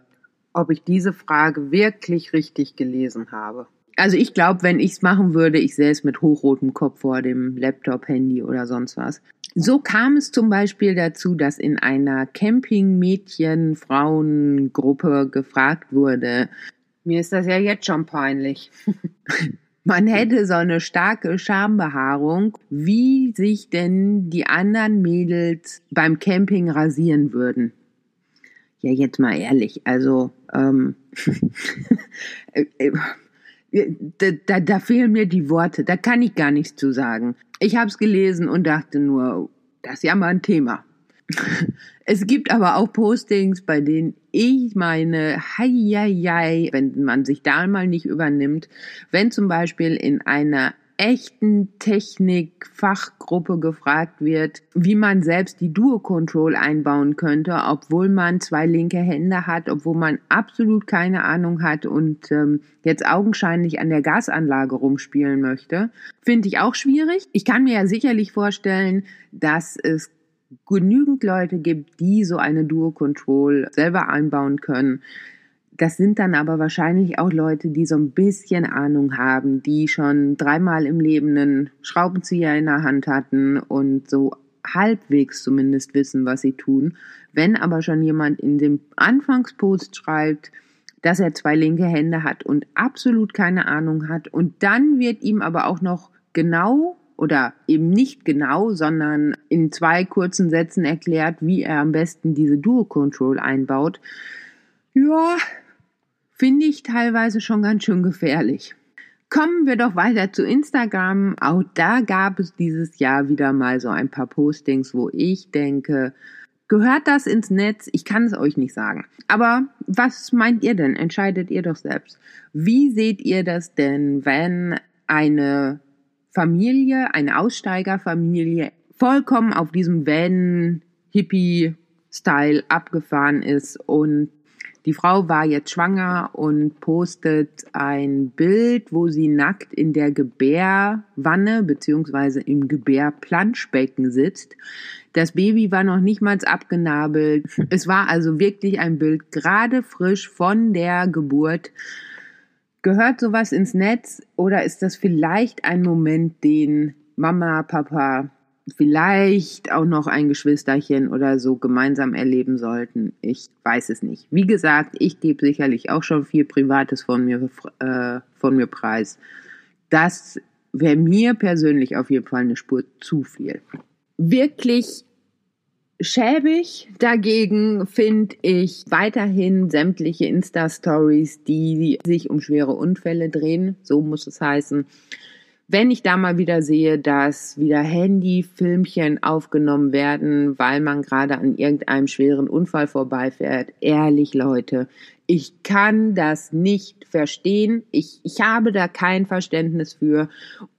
ob ich diese Frage wirklich richtig gelesen habe also ich glaube, wenn ich es machen würde, ich sähe es mit hochrotem Kopf vor dem Laptop, Handy oder sonst was. So kam es zum Beispiel dazu, dass in einer Camping-Mädchen-Frauen-Gruppe gefragt wurde, mir ist das ja jetzt schon peinlich. man hätte so eine starke Schambehaarung, wie sich denn die anderen Mädels beim Camping rasieren würden. Ja, jetzt mal ehrlich, also ähm, äh, äh, da, da, da fehlen mir die Worte, da kann ich gar nichts zu sagen. Ich habe es gelesen und dachte nur, das ist ja mal ein Thema. Es gibt aber auch Postings, bei denen ich meine, hei, hei, hei, wenn man sich da mal nicht übernimmt, wenn zum Beispiel in einer echten Technik-Fachgruppe gefragt wird, wie man selbst die Duo-Control einbauen könnte, obwohl man zwei linke Hände hat, obwohl man absolut keine Ahnung hat und ähm, jetzt augenscheinlich an der Gasanlage rumspielen möchte, finde ich auch schwierig. Ich kann mir ja sicherlich vorstellen, dass es genügend Leute gibt, die so eine Duo-Control selber einbauen können. Das sind dann aber wahrscheinlich auch Leute, die so ein bisschen Ahnung haben, die schon dreimal im Leben einen Schraubenzieher in der Hand hatten und so halbwegs zumindest wissen, was sie tun. Wenn aber schon jemand in dem Anfangspost schreibt, dass er zwei linke Hände hat und absolut keine Ahnung hat und dann wird ihm aber auch noch genau oder eben nicht genau, sondern in zwei kurzen Sätzen erklärt, wie er am besten diese Duo Control einbaut. Ja, finde ich teilweise schon ganz schön gefährlich. Kommen wir doch weiter zu Instagram. Auch da gab es dieses Jahr wieder mal so ein paar Postings, wo ich denke, gehört das ins Netz? Ich kann es euch nicht sagen. Aber was meint ihr denn? Entscheidet ihr doch selbst. Wie seht ihr das denn, wenn eine Familie, eine Aussteigerfamilie, vollkommen auf diesem Van-Hippie-Style abgefahren ist und die Frau war jetzt schwanger und postet ein Bild, wo sie nackt in der Gebärwanne beziehungsweise im Gebärplanschbecken sitzt. Das Baby war noch nicht mal abgenabelt. Es war also wirklich ein Bild gerade frisch von der Geburt. Gehört sowas ins Netz oder ist das vielleicht ein Moment, den Mama, Papa, vielleicht auch noch ein Geschwisterchen oder so gemeinsam erleben sollten? Ich weiß es nicht. Wie gesagt, ich gebe sicherlich auch schon viel Privates von mir, äh, von mir preis. Das wäre mir persönlich auf jeden Fall eine Spur zu viel. Wirklich Schäbig dagegen finde ich weiterhin sämtliche Insta-Stories, die sich um schwere Unfälle drehen, so muss es heißen. Wenn ich da mal wieder sehe, dass wieder Handy-Filmchen aufgenommen werden, weil man gerade an irgendeinem schweren Unfall vorbeifährt, ehrlich Leute, ich kann das nicht verstehen. Ich, ich habe da kein Verständnis für.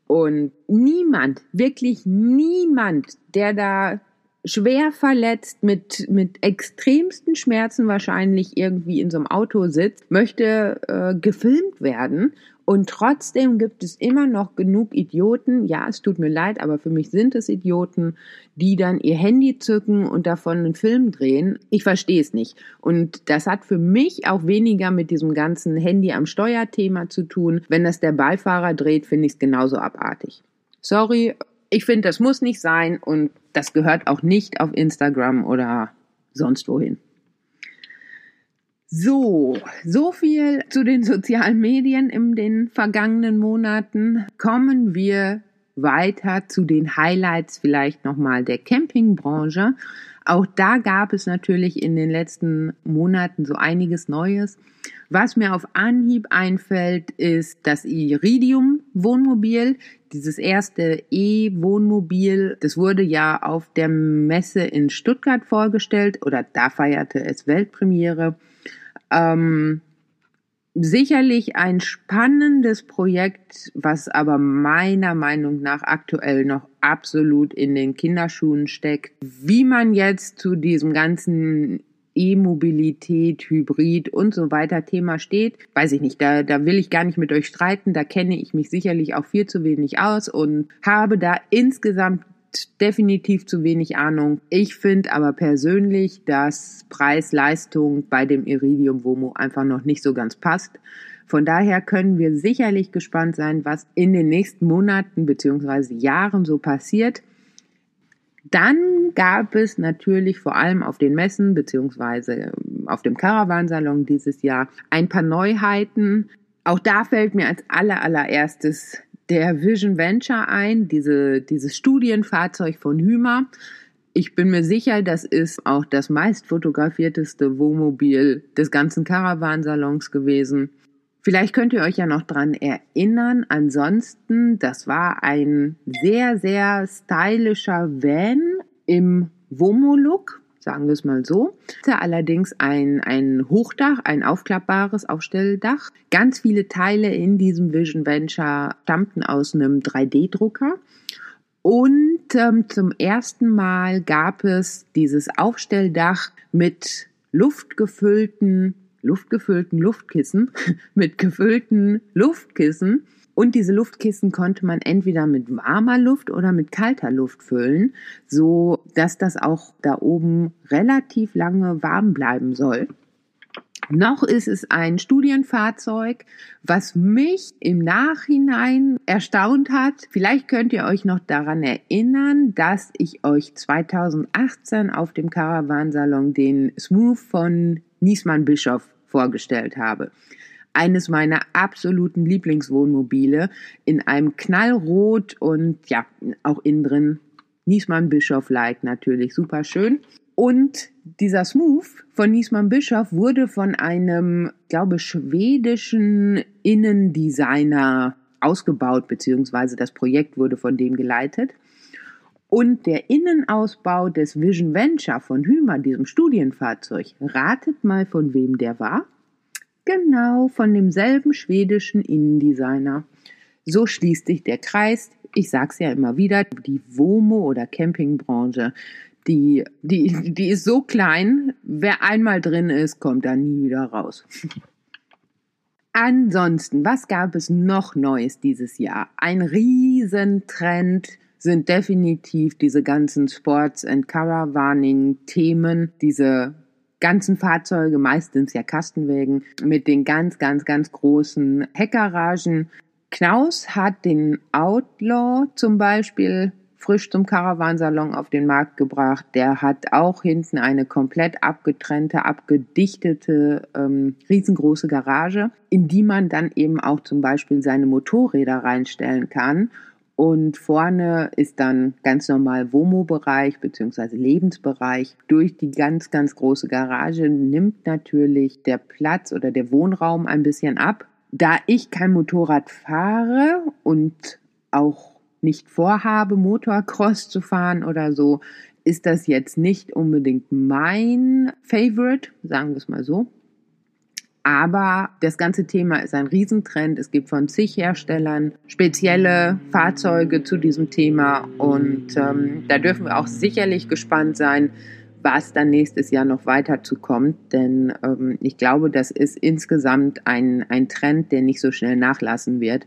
Und niemand, wirklich niemand, der da schwer verletzt, mit, mit extremsten Schmerzen wahrscheinlich irgendwie in so einem Auto sitzt, möchte äh, gefilmt werden. Und trotzdem gibt es immer noch genug Idioten, ja, es tut mir leid, aber für mich sind es Idioten, die dann ihr Handy zücken und davon einen Film drehen. Ich verstehe es nicht. Und das hat für mich auch weniger mit diesem ganzen Handy am Steuerthema zu tun. Wenn das der Beifahrer dreht, finde ich es genauso abartig. Sorry, ich finde, das muss nicht sein und das gehört auch nicht auf Instagram oder sonst wohin. So, so viel zu den sozialen Medien in den vergangenen Monaten. Kommen wir weiter zu den Highlights vielleicht nochmal der Campingbranche. Auch da gab es natürlich in den letzten Monaten so einiges Neues. Was mir auf Anhieb einfällt, ist das Iridium Wohnmobil, dieses erste E-Wohnmobil. Das wurde ja auf der Messe in Stuttgart vorgestellt oder da feierte es Weltpremiere. Ähm, sicherlich ein spannendes Projekt, was aber meiner Meinung nach aktuell noch absolut in den Kinderschuhen steckt. Wie man jetzt zu diesem ganzen E-Mobilität, Hybrid und so weiter Thema steht, weiß ich nicht. Da, da will ich gar nicht mit euch streiten. Da kenne ich mich sicherlich auch viel zu wenig aus und habe da insgesamt definitiv zu wenig Ahnung. Ich finde aber persönlich, dass Preis-Leistung bei dem Iridium Womo einfach noch nicht so ganz passt. Von daher können wir sicherlich gespannt sein, was in den nächsten Monaten bzw. Jahren so passiert. Dann gab es natürlich vor allem auf den Messen bzw. auf dem Caravansalon dieses Jahr ein paar Neuheiten. Auch da fällt mir als aller, allererstes der Vision Venture ein, diese, dieses Studienfahrzeug von Hymer. Ich bin mir sicher, das ist auch das meist fotografierteste Wohnmobil des ganzen Caravansalons gewesen. Vielleicht könnt ihr euch ja noch dran erinnern. Ansonsten, das war ein sehr, sehr stylischer Van im Womo-Look, sagen wir es mal so. Allerdings ein, ein Hochdach, ein aufklappbares Aufstelldach. Ganz viele Teile in diesem Vision Venture stammten aus einem 3D-Drucker. Und ähm, zum ersten Mal gab es dieses Aufstelldach mit luftgefüllten, luftgefüllten Luftkissen, mit gefüllten Luftkissen. Und diese Luftkissen konnte man entweder mit warmer Luft oder mit kalter Luft füllen, so dass das auch da oben relativ lange warm bleiben soll. Noch ist es ein Studienfahrzeug, was mich im Nachhinein erstaunt hat. Vielleicht könnt ihr euch noch daran erinnern, dass ich euch 2018 auf dem Caravansalon den Smooth von Niesmann Bischof vorgestellt habe. Eines meiner absoluten Lieblingswohnmobile in einem Knallrot und ja, auch innen drin Niesmann Bischof Like natürlich super schön. Und dieser Smooth von Niesmann Bischof wurde von einem, glaube schwedischen Innendesigner ausgebaut, beziehungsweise das Projekt wurde von dem geleitet. Und der Innenausbau des Vision Venture von Hymer, diesem Studienfahrzeug, ratet mal, von wem der war? Genau, von demselben schwedischen Innendesigner. So schließt sich der Kreis. Ich sag's ja immer wieder, die Womo- oder Campingbranche die, die, die ist so klein, wer einmal drin ist, kommt da nie wieder raus. Ansonsten, was gab es noch Neues dieses Jahr? Ein Riesentrend sind definitiv diese ganzen Sports- and Caravaning-Themen, diese ganzen Fahrzeuge, meistens ja Kastenwägen, mit den ganz, ganz, ganz großen Heckgaragen. Knaus hat den Outlaw zum Beispiel frisch zum Caravansalon auf den Markt gebracht. Der hat auch hinten eine komplett abgetrennte, abgedichtete, ähm, riesengroße Garage, in die man dann eben auch zum Beispiel seine Motorräder reinstellen kann. Und vorne ist dann ganz normal Womo-Bereich bzw. Lebensbereich. Durch die ganz, ganz große Garage nimmt natürlich der Platz oder der Wohnraum ein bisschen ab. Da ich kein Motorrad fahre und auch nicht vorhabe, Motocross zu fahren oder so, ist das jetzt nicht unbedingt mein Favorite, sagen wir es mal so. Aber das ganze Thema ist ein Riesentrend. Es gibt von zig Herstellern spezielle Fahrzeuge zu diesem Thema. Und ähm, da dürfen wir auch sicherlich gespannt sein, was dann nächstes Jahr noch weiter zu kommt. Denn ähm, ich glaube, das ist insgesamt ein, ein Trend, der nicht so schnell nachlassen wird.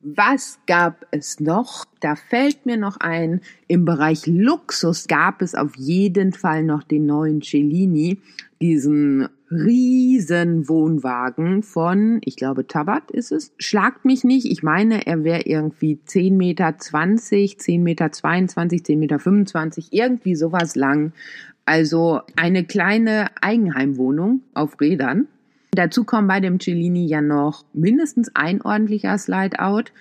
Was gab es noch? Da fällt mir noch ein, im Bereich Luxus gab es auf jeden Fall noch den neuen Cellini, diesen riesen Wohnwagen von, ich glaube, Tabat ist es. Schlagt mich nicht. Ich meine, er wäre irgendwie 10 Meter 20, 10 Meter 22, 10 Meter 25, irgendwie sowas lang. Also eine kleine Eigenheimwohnung auf Rädern. Dazu kommt bei dem Cellini ja noch mindestens ein ordentlicher Slideout.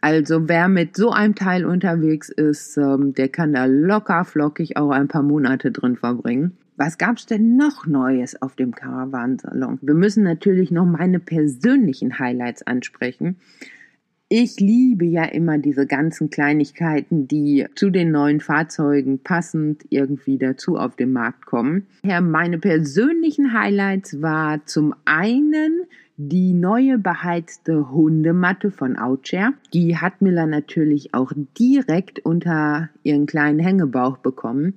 Also wer mit so einem Teil unterwegs ist, ähm, der kann da locker flockig auch ein paar Monate drin verbringen. Was gab's denn noch Neues auf dem Caravansalon? Wir müssen natürlich noch meine persönlichen Highlights ansprechen. Ich liebe ja immer diese ganzen Kleinigkeiten, die zu den neuen Fahrzeugen passend irgendwie dazu auf den Markt kommen. Ja, meine persönlichen Highlights war zum einen die neue beheizte Hundematte von Outshare. Die hat Miller natürlich auch direkt unter ihren kleinen Hängebauch bekommen.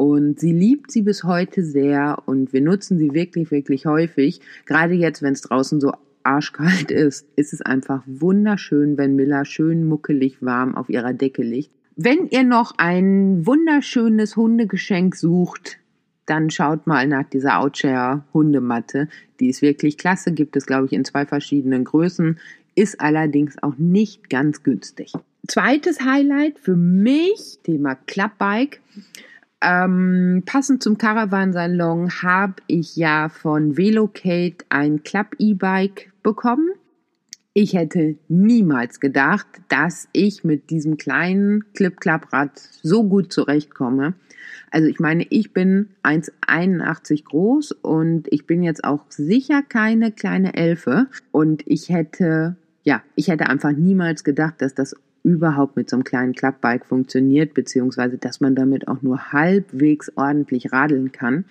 Und sie liebt sie bis heute sehr und wir nutzen sie wirklich, wirklich häufig. Gerade jetzt, wenn es draußen so arschkalt ist, ist es einfach wunderschön, wenn Miller schön muckelig warm auf ihrer Decke liegt. Wenn ihr noch ein wunderschönes Hundegeschenk sucht, dann schaut mal nach dieser Outshare Hundematte. Die ist wirklich klasse, gibt es glaube ich in zwei verschiedenen Größen, ist allerdings auch nicht ganz günstig. Zweites Highlight für mich, Thema Clubbike. Ähm, passend zum Caravansalon habe ich ja von Velocate ein Club-E-Bike bekommen. Ich hätte niemals gedacht, dass ich mit diesem kleinen Clip-Clap-Rad so gut zurechtkomme. Also ich meine, ich bin 1,81 groß und ich bin jetzt auch sicher keine kleine Elfe. Und ich hätte, ja, ich hätte einfach niemals gedacht, dass das überhaupt mit so einem kleinen Klappbike funktioniert, beziehungsweise dass man damit auch nur halbwegs ordentlich radeln kann.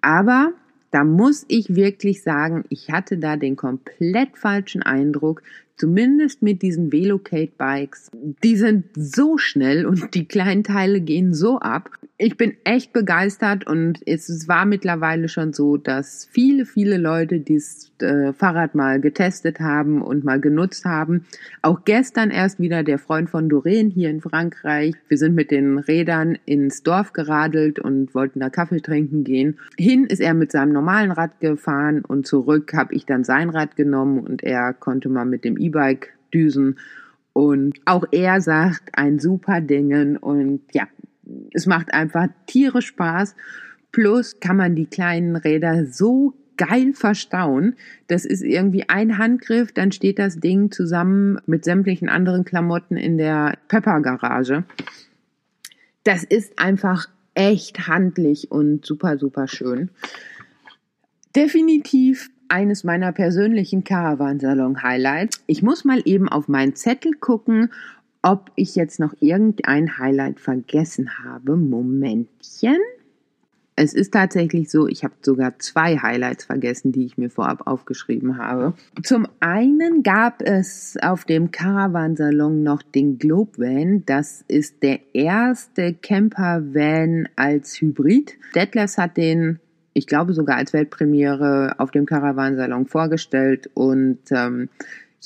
Aber da muss ich wirklich sagen, ich hatte da den komplett falschen Eindruck, zumindest mit diesen Velocate Bikes. Die sind so schnell und die kleinen Teile gehen so ab ich bin echt begeistert und es war mittlerweile schon so, dass viele, viele Leute dieses äh, Fahrrad mal getestet haben und mal genutzt haben. Auch gestern erst wieder der Freund von Doreen hier in Frankreich. Wir sind mit den Rädern ins Dorf geradelt und wollten da Kaffee trinken gehen. Hin ist er mit seinem normalen Rad gefahren und zurück habe ich dann sein Rad genommen und er konnte mal mit dem E-Bike düsen. Und auch er sagt ein super Dingen und ja, es macht einfach Tiere Spaß. Plus kann man die kleinen Räder so geil verstauen. Das ist irgendwie ein Handgriff, dann steht das Ding zusammen mit sämtlichen anderen Klamotten in der Pepper-Garage. Das ist einfach echt handlich und super, super schön. Definitiv eines meiner persönlichen Caravansalon-Highlights. Ich muss mal eben auf meinen Zettel gucken, ob ich jetzt noch irgendein Highlight vergessen habe. Momentchen. Es ist tatsächlich so, ich habe sogar zwei Highlights vergessen, die ich mir vorab aufgeschrieben habe. Zum einen gab es auf dem Caravansalon noch den Globe Van. Das ist der erste Camper Van als Hybrid. Detlefs hat den ich glaube sogar als Weltpremiere auf dem Caravansalon vorgestellt und ähm,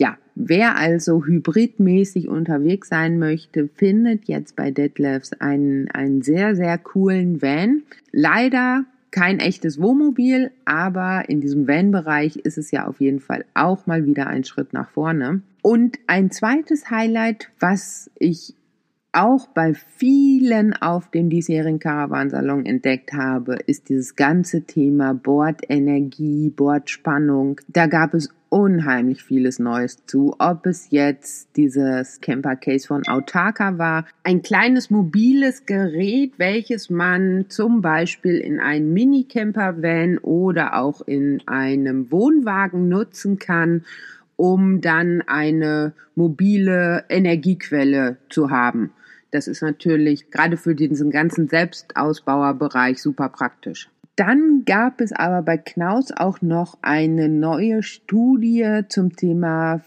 ja, wer also hybridmäßig unterwegs sein möchte, findet jetzt bei Detlefs einen, einen sehr, sehr coolen Van. Leider kein echtes Wohnmobil, aber in diesem Van-Bereich ist es ja auf jeden Fall auch mal wieder ein Schritt nach vorne. Und ein zweites Highlight, was ich auch bei vielen auf dem diesjährigen Caravansalon entdeckt habe, ist dieses ganze Thema Bordenergie, Bordspannung. Da gab es unheimlich vieles Neues zu. Ob es jetzt dieses Camper Case von Autarka war, ein kleines mobiles Gerät, welches man zum Beispiel in einem Mini-Camper-Van oder auch in einem Wohnwagen nutzen kann um dann eine mobile Energiequelle zu haben. Das ist natürlich gerade für diesen ganzen Selbstausbauerbereich super praktisch. Dann gab es aber bei Knaus auch noch eine neue Studie zum Thema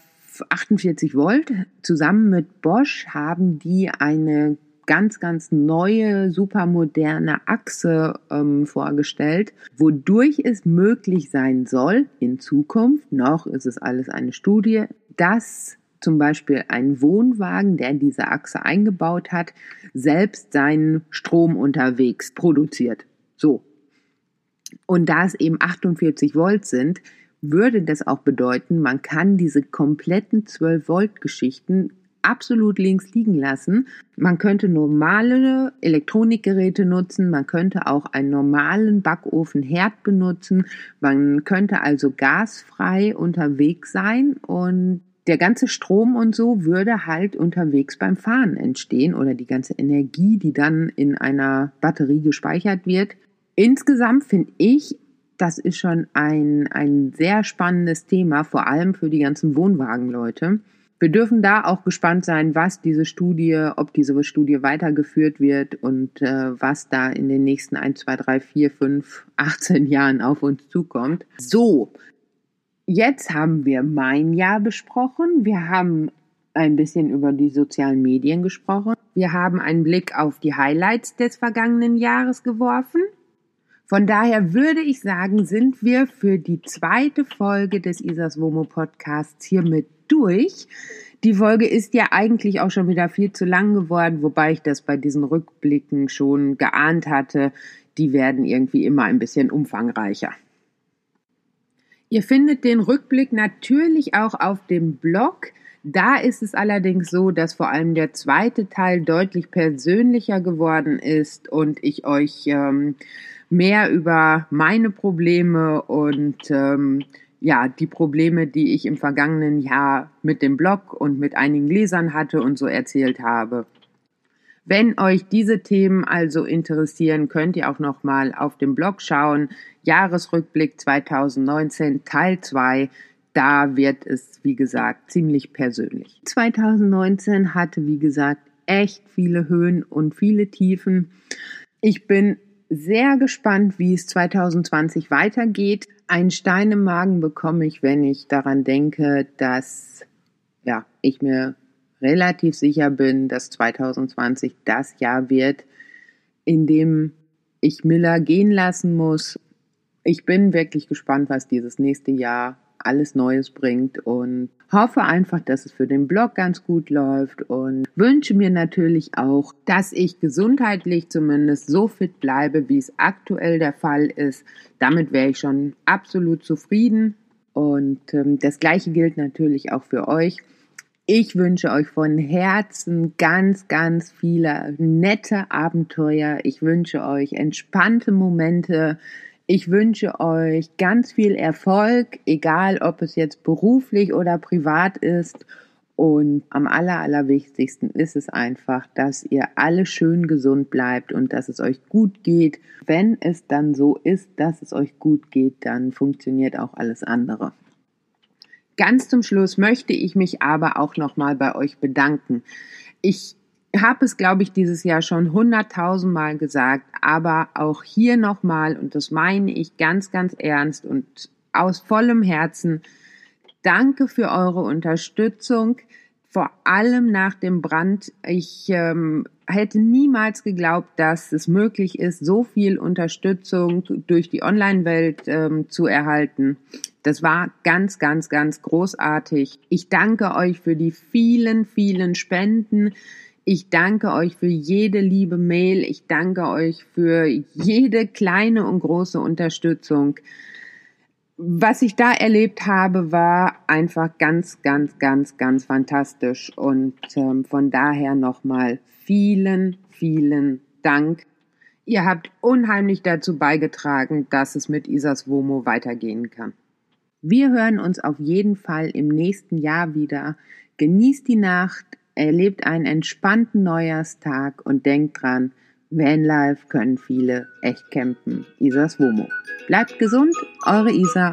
48 Volt. Zusammen mit Bosch haben die eine ganz, ganz neue, supermoderne Achse ähm, vorgestellt, wodurch es möglich sein soll, in Zukunft, noch ist es alles eine Studie, dass zum Beispiel ein Wohnwagen, der diese Achse eingebaut hat, selbst seinen Strom unterwegs produziert. So. Und da es eben 48 Volt sind, würde das auch bedeuten, man kann diese kompletten 12 Volt Geschichten absolut links liegen lassen. Man könnte normale Elektronikgeräte nutzen, man könnte auch einen normalen Backofenherd benutzen, man könnte also gasfrei unterwegs sein und der ganze Strom und so würde halt unterwegs beim Fahren entstehen oder die ganze Energie, die dann in einer Batterie gespeichert wird. Insgesamt finde ich, das ist schon ein, ein sehr spannendes Thema, vor allem für die ganzen Wohnwagenleute. Wir dürfen da auch gespannt sein, was diese Studie, ob diese Studie weitergeführt wird und äh, was da in den nächsten 1, 2, 3, 4, 5, 18 Jahren auf uns zukommt. So, Jetzt haben wir mein Jahr besprochen. Wir haben ein bisschen über die sozialen Medien gesprochen. Wir haben einen Blick auf die Highlights des vergangenen Jahres geworfen. Von daher würde ich sagen, sind wir für die zweite Folge des Isas Womo Podcasts hiermit durch. Die Folge ist ja eigentlich auch schon wieder viel zu lang geworden, wobei ich das bei diesen Rückblicken schon geahnt hatte. Die werden irgendwie immer ein bisschen umfangreicher. Ihr findet den Rückblick natürlich auch auf dem Blog. Da ist es allerdings so, dass vor allem der zweite Teil deutlich persönlicher geworden ist und ich euch ähm, mehr über meine Probleme und ähm, ja, die Probleme, die ich im vergangenen Jahr mit dem Blog und mit einigen Lesern hatte und so erzählt habe. Wenn euch diese Themen also interessieren, könnt ihr auch noch mal auf dem Blog schauen. Jahresrückblick 2019 Teil 2. Da wird es, wie gesagt, ziemlich persönlich. 2019 hatte, wie gesagt, echt viele Höhen und viele Tiefen. Ich bin sehr gespannt, wie es 2020 weitergeht. Ein Stein im Magen bekomme ich, wenn ich daran denke, dass ja, ich mir relativ sicher bin, dass 2020 das Jahr wird, in dem ich Miller gehen lassen muss. Ich bin wirklich gespannt, was dieses nächste Jahr alles Neues bringt und hoffe einfach, dass es für den Blog ganz gut läuft und wünsche mir natürlich auch, dass ich gesundheitlich zumindest so fit bleibe, wie es aktuell der Fall ist. Damit wäre ich schon absolut zufrieden und ähm, das gleiche gilt natürlich auch für euch. Ich wünsche euch von Herzen ganz, ganz viele nette Abenteuer. Ich wünsche euch entspannte Momente. Ich wünsche euch ganz viel Erfolg, egal ob es jetzt beruflich oder privat ist. Und am aller, allerwichtigsten ist es einfach, dass ihr alle schön gesund bleibt und dass es euch gut geht. Wenn es dann so ist, dass es euch gut geht, dann funktioniert auch alles andere. Ganz zum Schluss möchte ich mich aber auch nochmal bei euch bedanken. Ich habe es, glaube ich, dieses Jahr schon hunderttausendmal gesagt, aber auch hier nochmal, und das meine ich ganz, ganz ernst und aus vollem Herzen, danke für eure Unterstützung, vor allem nach dem Brand. Ich ähm, hätte niemals geglaubt, dass es möglich ist, so viel Unterstützung durch die Online-Welt ähm, zu erhalten. Das war ganz, ganz, ganz großartig. Ich danke euch für die vielen, vielen Spenden. Ich danke euch für jede liebe Mail. Ich danke euch für jede kleine und große Unterstützung. Was ich da erlebt habe, war einfach ganz, ganz, ganz, ganz fantastisch. Und ähm, von daher nochmal vielen, vielen Dank. Ihr habt unheimlich dazu beigetragen, dass es mit Isas Womo weitergehen kann. Wir hören uns auf jeden Fall im nächsten Jahr wieder. Genießt die Nacht, erlebt einen entspannten Neujahrstag und denkt dran, Vanlife können viele echt campen. Isas Womo. Bleibt gesund, eure Isa.